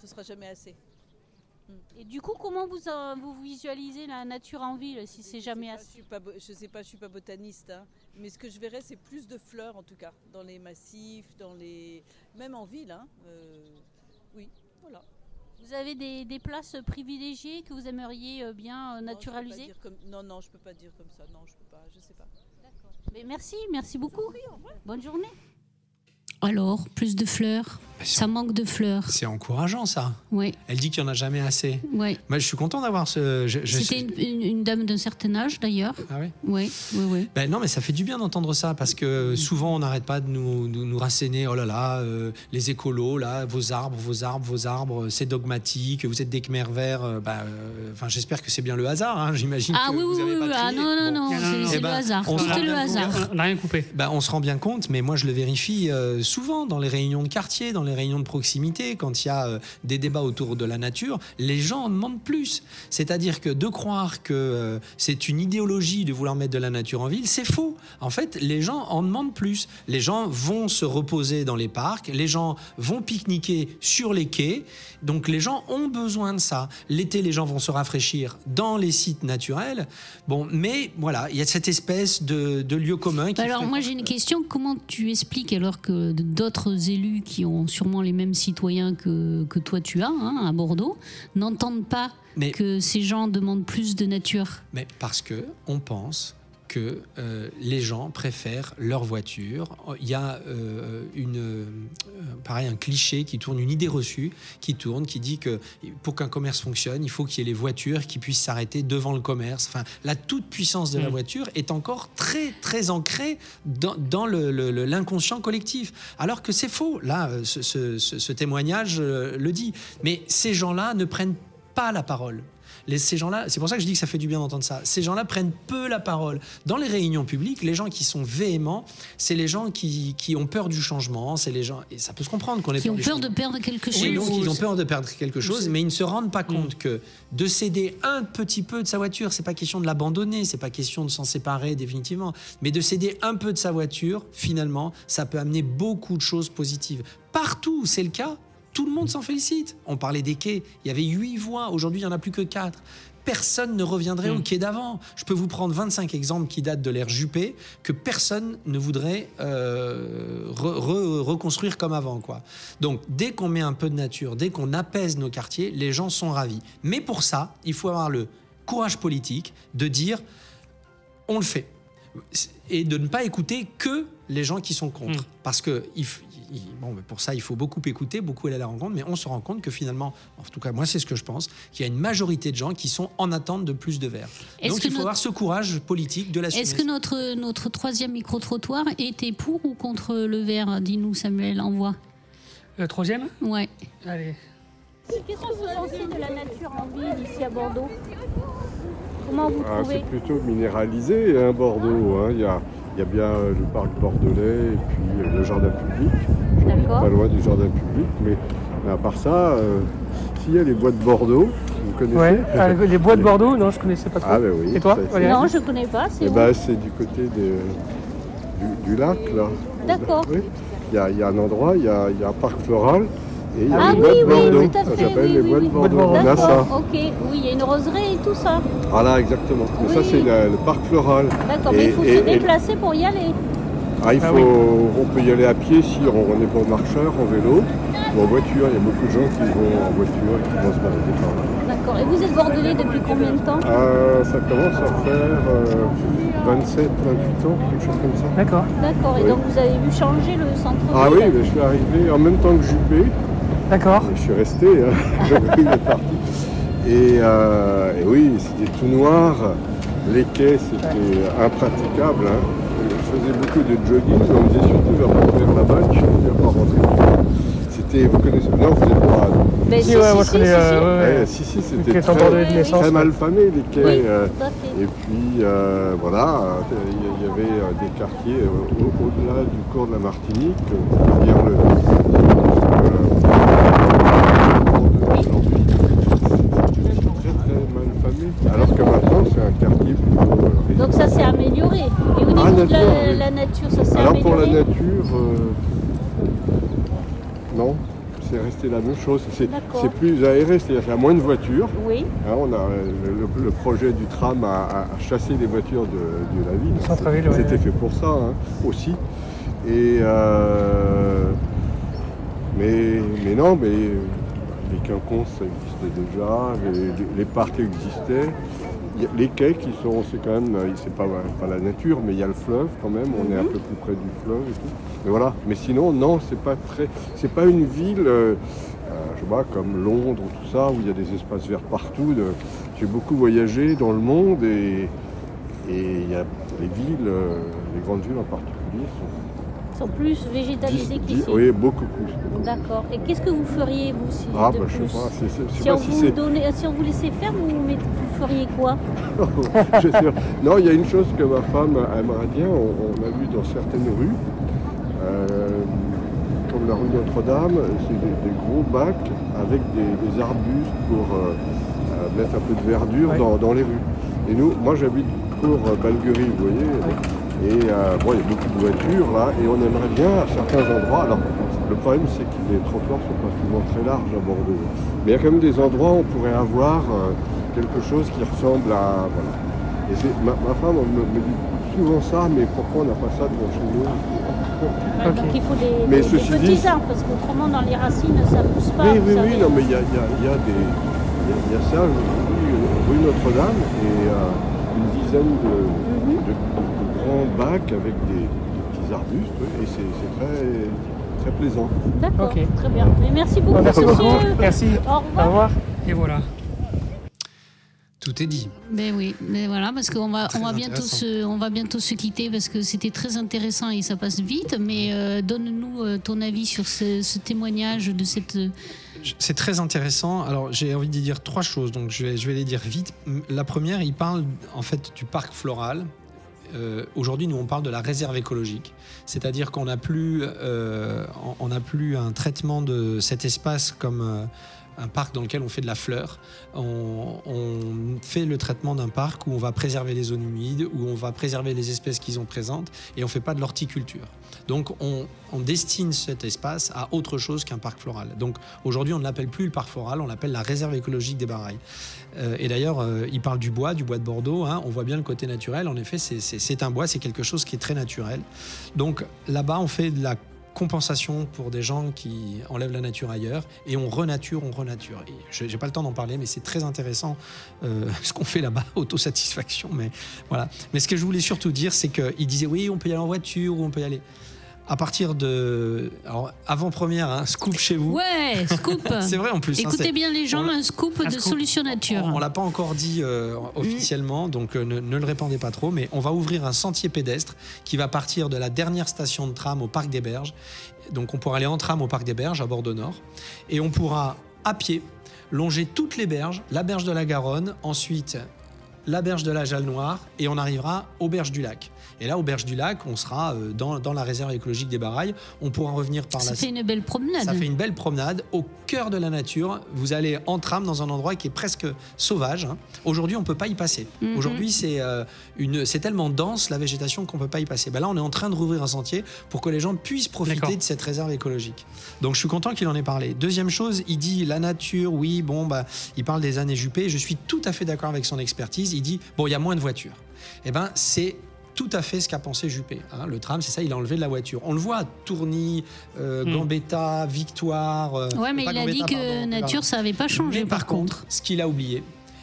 Ce sera jamais assez. Et du coup, comment vous, euh, vous visualisez la nature en ville si c'est jamais assez Je suis pas, je sais pas, je suis pas botaniste, hein, mais ce que je verrais, c'est plus de fleurs en tout cas, dans les massifs, dans les, même en ville. hein, euh, oui, voilà. Vous avez des, des places privilégiées que vous aimeriez euh, bien euh, Non, naturaliser comme- non, non, je peux pas dire comme ça. Non, je peux pas, je sais pas. Mais Merci, merci beaucoup. Bonne journée. Alors, plus de fleurs Ça manque de fleurs. C'est encourageant, ça. Oui, Elle dit qu'il n'y en a jamais assez. oui. Moi, je suis content d'avoir ce. je- je- C'était une, une- une dame d'un certain âge d'ailleurs. Ah oui Oui, oui, oui. Ben non, mais ça fait du bien d'entendre ça parce que souvent on n'arrête pas de nous, nous, nous rasséner. Oh là là, euh, les écolos, là, vos arbres, vos arbres, vos arbres, c'est dogmatique. Vous êtes des Khmer verts. euh, ben, euh, Enfin, j'espère que c'est bien le hasard. hein, J'imagine. Ah que oui, vous oui, avez oui. pas oui. Ah non, non, Bon. non, Non, c'est non, c'est Eh le ben, hasard. Tout est le hasard. On n'a rien coupé. Ben, on se rend bien compte, mais moi je le vérifie euh, souvent dans les réunions de quartier, dans les réunions de proximité, quand il y a euh, des débats autour de la nature, les gens en demandent plus. C'est-à-dire que de croire que euh, c'est une idéologie de vouloir mettre de la nature en ville, c'est faux. En fait, les gens en demandent plus. Les gens vont se reposer dans les parcs, les gens vont pique-niquer sur les quais. Donc les gens ont besoin de ça. L'été, les gens vont se rafraîchir dans les sites naturels. Bon, mais voilà, il y a cette espèce de, de lieu commun qui alors fait- moi j'ai une question, comment tu expliques alors que d'autres élus qui ont sûrement les mêmes citoyens que, que toi tu as hein, à Bordeaux n'entendent pas Mais- que ces gens demandent plus de nature. Mais parce que on pense que euh, les gens préfèrent leur voiture. Il y a euh, une, euh, pareil, un cliché qui tourne, une idée reçue qui tourne, qui dit que pour qu'un commerce fonctionne, il faut qu'il y ait les voitures qui puissent s'arrêter devant le commerce. Enfin, la toute puissance de la Mm. voiture est encore très très ancrée dans, dans le- le- le- l'inconscient collectif. Alors que c'est faux. Là, ce, ce- ce- ce témoignage le dit. Mais ces gens-là ne prennent pas la parole. Les- ces gens-là, c'est pour ça que je dis que ça fait du bien d'entendre ça. Ces gens-là prennent peu la parole. Dans les réunions publiques, les gens qui sont véhéments, c'est les gens qui, qui ont peur du changement. C'est les gens, et ça peut se comprendre qu'on ait qui ont peur de perdre quelque chose. Oui, donc ils ont peur de perdre quelque chose, mais ils ne se rendent pas compte que de céder un petit peu de sa voiture, c'est pas question de l'abandonner, c'est pas question de s'en séparer définitivement, mais de céder un peu de sa voiture, finalement, ça peut amener beaucoup de choses positives. Partout où c'est le cas, tout le monde s'en félicite. On parlait des quais, il y avait huit voies, aujourd'hui il n'y en a plus que quatre. Personne ne reviendrait Mm. au quai d'avant. Je peux vous prendre 25 exemples qui datent de l'ère Juppé que personne ne voudrait euh, re- re- reconstruire comme avant. Quoi. Donc, dès qu'on met un peu de nature, dès qu'on apaise nos quartiers, les gens sont ravis. Mais pour ça, il faut avoir le courage politique de dire on le fait. Et de ne pas écouter que les gens qui sont contre. Mm. Parce que il il- bon, pour ça, il faut beaucoup écouter, beaucoup aller à la rencontre, mais on se rend compte que finalement, en tout cas, moi, c'est ce que je pense, qu'il y a une majorité de gens qui sont en attente de plus de verre. Est-ce Donc, que il faut notre- avoir ce courage politique de l'assumer. Est-ce que notre, notre troisième micro-trottoir était pour ou contre le verre Dis-nous Samuel, envoie. Le troisième? Ouais. Allez. Qu'est-ce que vous pensez de la nature en ville ici à Bordeaux? Comment vous Ah, c'est plutôt minéralisé, hein, Bordeaux. hein. Il y, a, il y a bien euh, le parc bordelais et puis euh, le jardin public. D'accord. Pas loin du jardin public. Mais, mais à part ça, euh, s'il y a les bois de Bordeaux, vous connaissez Ouais. Ah, les bois de Bordeaux, non, je connaissais pas trop. Ah, ben oui. Et toi, ça, Non, je connais pas, c'est Eh ben, du côté de- du, du lac, là. D'accord. Oui. Il y, a, il y a un endroit, il y a, il y a un parc floral. Et il y a Ah les oui, bois de oui, Bordeaux. tout à Ça fait, s'appelle oui, les oui, bois oui. de Bordeaux. On a ça. D'accord, ok. Oui, il y a une roseraie et tout ça. Voilà, exactement. Mais ça, c'est le, le parc floral. D'accord, Et- mais il faut et- se et- déplacer pour y aller. Ah, il Ah faut, oui. on peut y aller à pied si on, on est bon marcheur, en vélo ou en voiture. Il y a beaucoup de gens qui vont en voiture et qui vont se balader par là. D'accord. Et vous êtes bordelais depuis combien de temps? Euh, ça commence à faire euh, 27, 28 ans, quelque chose comme ça. D'accord. D'accord. Et Oui. donc vous avez vu changer le centre-ville? Ah oui, mais je suis arrivé en même temps que Juppé. D'accord. Je suis resté, il est parti. Et, euh, et oui, c'était tout noir. Les quais, c'était impraticable. hein. Je faisais beaucoup de jogging, mais on faisait surtout vers, vers la balle, je ne pas rentrer. C'était, vous connaissez, non, vous êtes pas. Ben, Si, ouais, moi je connais. euh, ouais, ouais. Si, si, Le c'était très, mal famé, les quais. Oui, euh, et puis euh, voilà, il y avait des quartiers au- au-delà du cours de la Martinique, c'est-à-dire le, le- aujourd'hui, c'était très très mal famé. Alors que maintenant c'est un quartier plutôt. euh, Donc ça s'est amélioré. Et au niveau Ah, de la, nature, oui. la nature, ça s'est Alors pour amélioré la nature, euh, non, c'est la même chose. C'est c'est plus aéré, c'est-à-dire qu'il y a moins de voitures. Oui. Hein, on a, euh, le, le projet du tram a, a- chassé les voitures de, de la ville. Centre-ville, C'était ouais. fait pour ça hein, aussi. Et euh, mais, mais non, mais les quinconces, ça existait déjà, les parcs existaient. Les quais qui sont, c'est quand même, euh, c'est pas, pas la nature, mais il y a le fleuve quand même, on est un peu plus près du fleuve et tout. Mais voilà, mais sinon, non, c'est pas très, c'est pas une ville, euh, euh, je sais pas, comme Londres ou tout ça, où il y a des espaces verts partout. J'ai beaucoup voyagé dans le monde et, il y a les villes, les grandes villes en particulier, sont sont plus végétalisés qu'ici. oui, beaucoup plus. D'accord. Et qu'est-ce que vous feriez, vous, si, Ah, bah, je sais pas, si, pas on si vous si on vous laissait faire, vous, feriez quoi? Je sais pas. Non, il y a une chose que ma femme aimerait bien, on, on a vu dans certaines rues. Euh, comment la rue Notre-Dame, c'est des, des gros bacs avec des, des arbustes pour euh, euh, mettre un peu de verdure Ouais. dans, dans les rues. Et nous, moi j'habite pour Balguerie, vous voyez. Et euh, bon, il y a beaucoup de voitures là, et on aimerait bien à certains endroits. Alors, le problème, c'est que les trottoirs sont pas souvent très larges à Bordeaux. Mais il y a quand même des endroits où on pourrait avoir euh, quelque chose qui ressemble à. Voilà. Et ma, ma femme me, me dit souvent ça, mais pourquoi on n'a pas ça devant chez nous? Ouais. Donc il faut des, Mais des- des ceci petits dit- arbres, parce qu'autrement dans les racines ça pousse pas. Oui, oui, oui, non, mais il y a, il y a- il y a des. Il y a, y a ça, je vous dis, euh, rue Notre-Dame, et euh, une dizaine de, Mhm. de grands bacs avec des, des petits arbustes, et c'est très, très plaisant. D'accord, Ok. très bien. Mais merci beaucoup, Merci beaucoup. Merci. Au Au revoir. Et voilà. Tout est dit. Ben oui, mais voilà, parce qu'on va, Très on va bientôt se, on va bientôt se quitter parce que c'était très intéressant et ça passe vite. Mais euh, donne-nous euh, ton avis sur ce, ce témoignage de cette. C'est très intéressant. Alors, j'ai envie de dire trois choses, donc je vais, je vais les dire vite. La première, il parle en fait du parc floral. Euh, Aujourd'hui, nous, on parle de la réserve écologique, c'est-à-dire qu'on n'a plus, euh, on- on n'a plus un traitement de cet espace comme euh, un parc dans lequel on fait de la fleur. On, fait le traitement d'un parc où on va préserver les zones humides, où on va préserver les espèces qui sont présentes, et on fait pas de l'horticulture. Donc, on, destine cet espace à autre chose qu'un parc floral. Donc, Aujourd'hui, on ne l'appelle plus le parc floral, on l'appelle la réserve écologique des Barailles. Euh, et d'ailleurs, euh, il parle du bois, du bois de Bordeaux. hein. on voit bien le côté naturel. En effet, c'est un bois, c'est quelque chose qui est très naturel. Donc là-bas, on fait de la compensation pour des gens qui enlèvent la nature ailleurs et on renature, on renature. Je n'ai pas le temps d'en parler, mais c'est très intéressant euh, ce qu'on fait là-bas, autosatisfaction. Mais voilà. Mais ce que je voulais surtout dire, c'est qu'il disait oui, on peut y aller en voiture ou on peut y aller. À partir de. Alors, avant-première, hein, scoop chez vous. Ouais, scoop. C'est vrai en plus. hein, Écoutez bien les gens, on l'a- un scoop un de scoop. Solution Nature. on, on l'a pas encore dit euh, officiellement, donc euh, ne, ne le répandez pas trop, mais on va ouvrir un sentier pédestre qui va partir de la dernière station de tram au Parc des Berges. Donc on pourra aller en tram au Parc des Berges à Bordeaux Nord, et on pourra à pied longer toutes les berges, la berge de la Garonne, ensuite la berge de la Jalle Noire, et on arrivera aux berges du lac. Et là, aux berges du lac, on sera euh, dans, dans la réserve écologique des Barailles. On pourra revenir par Ça la fait une belle promenade. ça fait une belle promenade au cœur de la nature. Vous allez en tram dans un endroit qui est presque sauvage. hein. Aujourd'hui, on peut pas y passer. Mhm. Aujourd'hui, c'est euh, une, c'est tellement dense la végétation qu'on peut pas y passer. Ben là, on est en train de rouvrir un sentier pour que les gens puissent profiter de cette réserve écologique. Donc, je suis content qu'il en ait parlé. Deuxième chose, il dit la nature. Oui, bon, bah, il parle des années Juppé. Je suis tout à fait d'accord avec son expertise. Il dit bon, il y a moins de voitures. Eh ben, c'est tout à fait ce qu'a pensé Juppé. hein. Le tram, c'est ça, il a enlevé de la voiture. On le voit à Tourny, euh, Hmm. Gambetta, Victoire. euh, Ouais, mais il a dit que pardon, nature, pardon. ça n'avait pas changé Mais par contre. ce qu'il a oublié,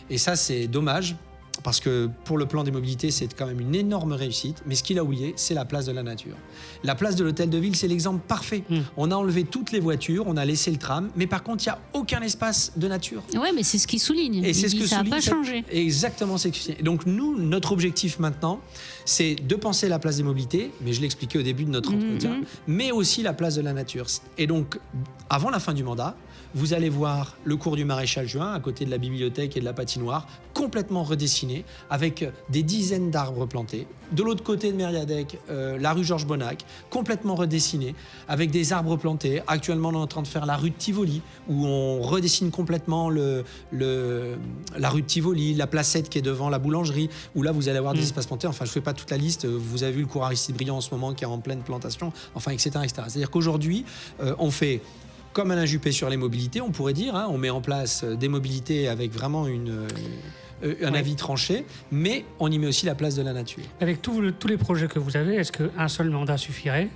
et ça c'est dommage, parce que pour le plan des mobilités, c'est quand même une énorme réussite, mais ce qu'il a oublié, c'est la place de la nature. La place de l'hôtel de ville, c'est l'exemple parfait. Mm. On a enlevé toutes les voitures, on a laissé le tram, mais par contre, il n'y a aucun espace de nature. Ouais, mais c'est ce qu'il souligne. Et c'est ce que ça n'a pas changé. Exactement, c'est ce que- Et donc nous, notre objectif maintenant, c'est de penser la place des mobilités, mais je l'expliquais au début de notre Mhm. entretien, mais aussi la place de la nature. Et donc, avant la fin du mandat, vous allez voir le cours du maréchal Juin, à côté de la bibliothèque et de la patinoire, complètement redessiné, avec des dizaines d'arbres plantés. De l'autre côté de Mériadec, euh, la rue Georges Bonnac, complètement redessinée, avec des arbres plantés. Actuellement, on est en train de faire la rue de Tivoli, où on redessine complètement le, le- la rue de Tivoli, la placette qui est devant la boulangerie, où là, vous allez avoir des Mm. espaces plantés. Enfin, je ne fais pas toute la liste. Vous avez vu le cours Aristide Briand en ce moment, qui est en pleine plantation, enfin, etc. etc. C'est-à-dire qu'aujourd'hui, euh, on fait comme Alain Juppé sur les mobilités, on pourrait dire, hein, on met en place euh, des mobilités avec vraiment une, euh, euh, un avis tranché, mais on y met aussi la place de la nature. Avec tous le- tous les projets que vous avez, est-ce qu'un seul mandat suffirait?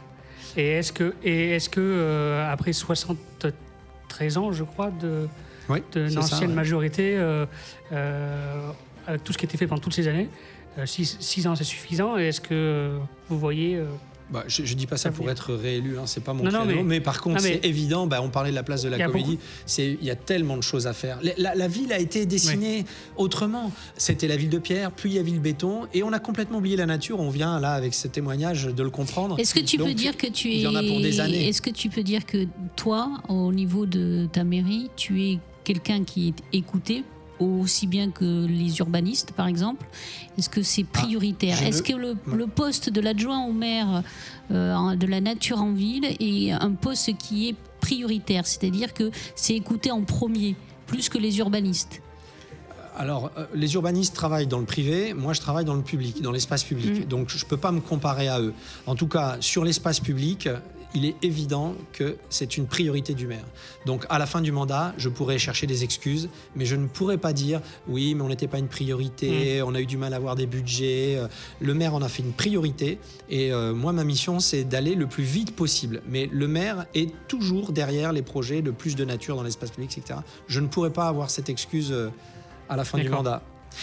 Et est-ce que, et est-ce que euh, après 73 ans, je crois, de, Oui, ouais. majorité, euh, euh, avec tout ce qui a été fait pendant toutes ces années, 6 ans c'est suffisant? Et est-ce que vous voyez Bah, je, ne dis pas ça pour être réélu, hein, c'est pas mon Non, non, créneau, mais- mais, par contre c'est évident. bah, on parlait de la place de la a comédie. C'est il y a tellement de choses à faire. La, la- la ville a été dessinée autrement. C'était la ville de pierre, puis il y avait le béton, et on a complètement oublié la nature. On vient là avec ce témoignage de le comprendre. Est-ce que tu peux dire que tu es. il y en a pour des années. Est-ce que tu peux dire que toi, au niveau de ta mairie, tu es quelqu'un qui est écouté aussi bien que les urbanistes, par exemple Est-ce que c'est prioritaire je Est-ce que le, le poste de l'adjoint au maire euh, de la nature en ville est un poste qui est prioritaire C'est-à-dire que c'est écouté en premier, plus que les urbanistes Alors, euh, les urbanistes travaillent dans le privé, moi je travaille dans le public, dans l'espace public. Mm. Donc je ne peux pas me comparer à eux. En tout cas, sur l'espace public, il est évident que c'est une priorité du maire. Donc à la fin du mandat, je pourrais chercher des excuses, mais je ne pourrais pas dire oui, mais on n'était pas une priorité, on a eu du mal à avoir des budgets. Euh, Le maire en a fait une priorité. Et euh, moi, ma mission, c'est d'aller le plus vite possible. Mais le maire est toujours derrière les projets de plus de nature dans l'espace public, etc. Je ne pourrais pas avoir cette excuse. euh, à la fin du mandat.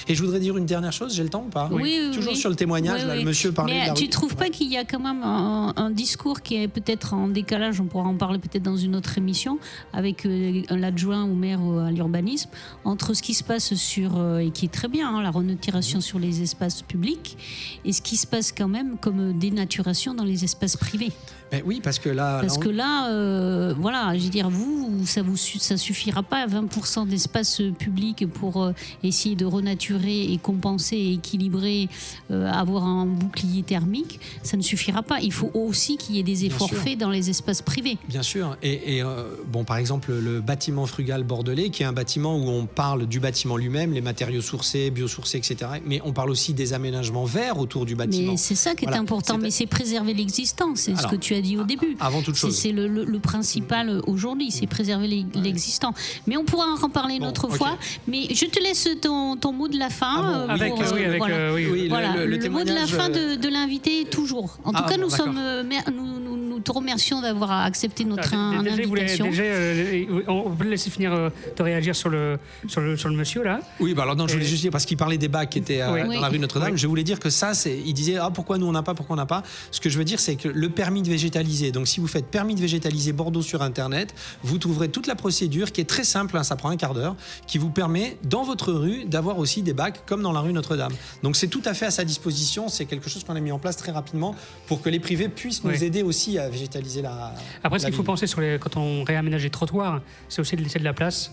Et je voudrais dire une dernière chose, j'ai le temps ou pas Oui, oui, Toujours oui. sur le témoignage, là, le monsieur parlait Mais de la tu rue. trouves pas qu'il y a quand même un, un discours qui est peut-être en décalage, on pourra en parler peut-être dans une autre émission, avec euh, l'adjoint au maire euh, à l'urbanisme, entre ce qui se passe sur, euh, et qui est très bien, hein, la renaturation sur les espaces publics, et ce qui se passe quand même comme dénaturation dans les espaces privés. Ben oui, parce que là, Parce là, on- que là, euh, voilà, je veux dire, vous, ça vous ça suffira pas à 20% d'espace public pour euh, essayer de renaturer et compenser et équilibrer, euh, avoir un bouclier thermique. Ça ne suffira pas. Il faut aussi qu'il y ait des efforts faits dans les espaces privés. Bien sûr. Et, et, euh, bon, par exemple, le bâtiment frugal bordelais, qui est un bâtiment où on parle du bâtiment lui-même, les matériaux sourcés, biosourcés, etc. Mais on parle aussi des aménagements verts autour du bâtiment. Mais c'est ça qui est Voilà. important. Mais c'est préserver l'existant. C'est ce que tu as dit au début. Avant toute C'est- chose. C'est le, le- le principal aujourd'hui, c'est préserver l'e- l'existant. Mais on pourra en reparler une Bon, autre fois. Mais je te laisse ton, ton mot de la fin. Ah Avec, le- mot de la fin euh, de, de l'invité, toujours. En tout Ah, cas, bon, nous, sommes, euh, nous te remercions d'avoir accepté notre Ah, déjà, voulez- invitation. déjà, euh, on peut le laisser finir euh, de réagir sur le, sur le, sur le monsieur là. Oui, bah alors non, je voulais juste dire, parce qu'il parlait des bacs qui étaient euh, Oui. dans la rue Notre-Dame, Oui. je voulais dire que ça, c'est, il disait, ah, pourquoi nous on n'a pas, pourquoi on n'a pas? Ce que je veux dire, c'est que le permis de végétaliser, donc si vous faites permis de végétaliser Bordeaux sur Internet, vous trouverez toute la procédure qui est très simple, hein, ça prend un quart d'heure, qui vous permet, dans votre rue, d'avoir aussi des bacs comme dans la rue Notre-Dame. Donc c'est tout à fait à sa disposition, c'est quelque chose qu'on a mis en place très rapidement pour que les privés puissent nous aider aussi à végétaliser la. Après, ce qu'il faut penser sur les, quand on réaménage les trottoirs, c'est aussi de laisser de la place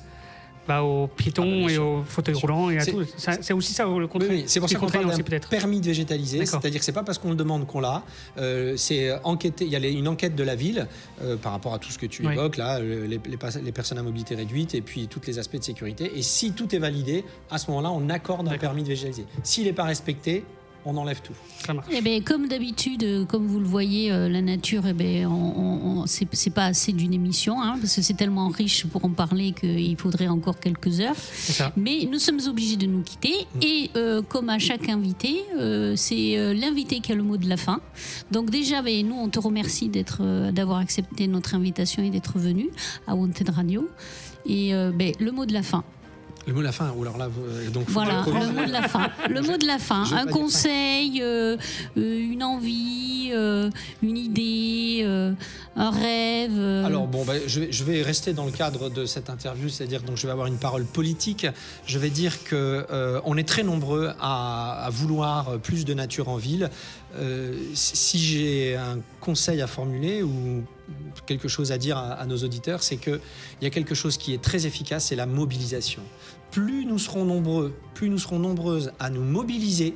bah, aux Ah, bah, piétons et aux fauteuils roulants et à C'est- tout. C'est aussi ça le Oui, contraire. oui, c'est pour ça qu'on parle d'un permis de végétaliser. C'est-à-dire que c'est pas parce qu'on le demande qu'on l'a. Euh, c'est enquêté. Il y a les- une enquête de la ville euh, par rapport à tout ce que tu Oui. évoques là, euh, les, les personnes à mobilité réduite et puis tous les aspects de sécurité. Et si tout est validé, à ce moment-là, on accorde un permis de végétaliser. S'il n'est pas respecté, on enlève tout. Ça marche. Eh ben, comme d'habitude, euh, comme vous le voyez, euh, la nature, eh ben, on, c'est pas assez d'une émission, hein, parce que c'est tellement riche pour en parler qu'il faudrait encore quelques heures. Ça. Mais nous sommes obligés de nous quitter. Et euh, comme à chaque invité, euh, c'est euh, l'invité qui a le mot de la fin. Donc déjà, ben, nous, on te remercie d'être, d'avoir accepté notre invitation et d'être venu à Wanted Radio. Et ben, le mot de la fin. Le mot de la fin. Ou alors là, euh, donc Voilà, le mot de la fin. Le mot de la fin. Un conseil, euh, euh, une envie, euh, une idée, euh, un rêve. Alors bon, bah, je, vais, je vais rester dans le cadre de cette interview, c'est-à-dire donc je vais avoir une parole politique. Je vais dire que on est très nombreux à, à vouloir plus de nature en ville. Si j'ai un conseil à formuler ou quelque chose à dire à, nos auditeurs, c'est que il y a quelque chose qui est très efficace, c'est la mobilisation. Plus nous serons nombreux, plus nous serons nombreuses à nous mobiliser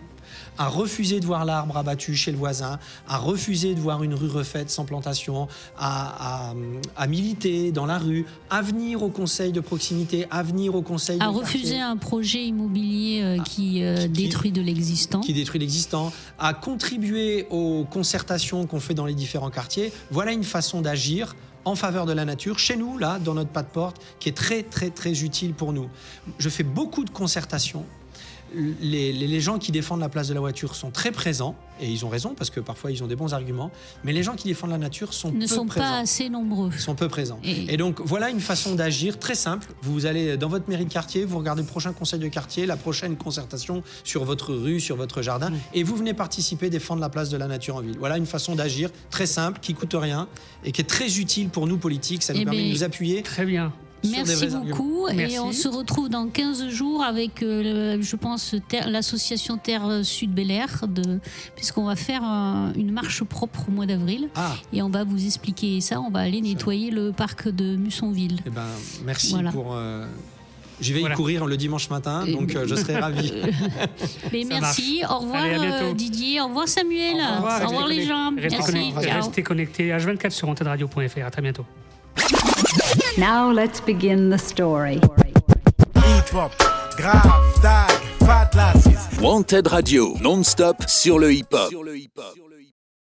à refuser de voir l'arbre abattu chez le voisin, à refuser de voir une rue refaite sans plantation, à, à- à militer dans la rue, à venir au conseil de proximité, à venir au conseil à de refuser quartier un projet immobilier euh, qui, euh, qui- qui- détruit de l'existant. qui détruit l'existant, à contribuer aux concertations qu'on fait dans les différents quartiers. Voilà une façon d'agir en faveur de la nature, chez nous, là, dans notre pas de porte, qui est très, très, très utile pour nous. Je fais beaucoup de concertations. Les, gens qui défendent la place de la voiture sont très présents, et ils ont raison, parce que parfois ils ont des bons arguments, mais les gens qui défendent la nature sont ne peu sont présents pas assez nombreux. sont peu présents. Et- Et donc voilà une façon d'agir très simple. Vous allez dans votre mairie de quartier, vous regardez le prochain conseil de quartier, la prochaine concertation sur votre rue, sur votre jardin, et vous venez participer, défendre la place de la nature en ville. Voilà une façon d'agir très simple, qui coûte rien et qui est très utile pour nous politiques. Ça nous Eh permet ben, de nous appuyer. Très bien. Merci beaucoup. Et on se retrouve dans 15 jours avec, euh, je pense, l'association Terre Sud Bel Air, puisqu'on va faire une marche propre au mois d'avril. Ah. Et on va vous expliquer ça. On va aller nettoyer le parc de Mussonville. Eh ben, merci pour. Euh... J'y vais y courir le dimanche matin, donc euh, je serai ravi. Merci. Au revoir euh, Didier. Au revoir Samuel. Au revoir, les gens. Restez merci. Connectés. Restez connectés. H24 sur antenneradio.fr. À très bientôt. Now let's begin the story. Wanted Radio, non-stop sur le hip-hop.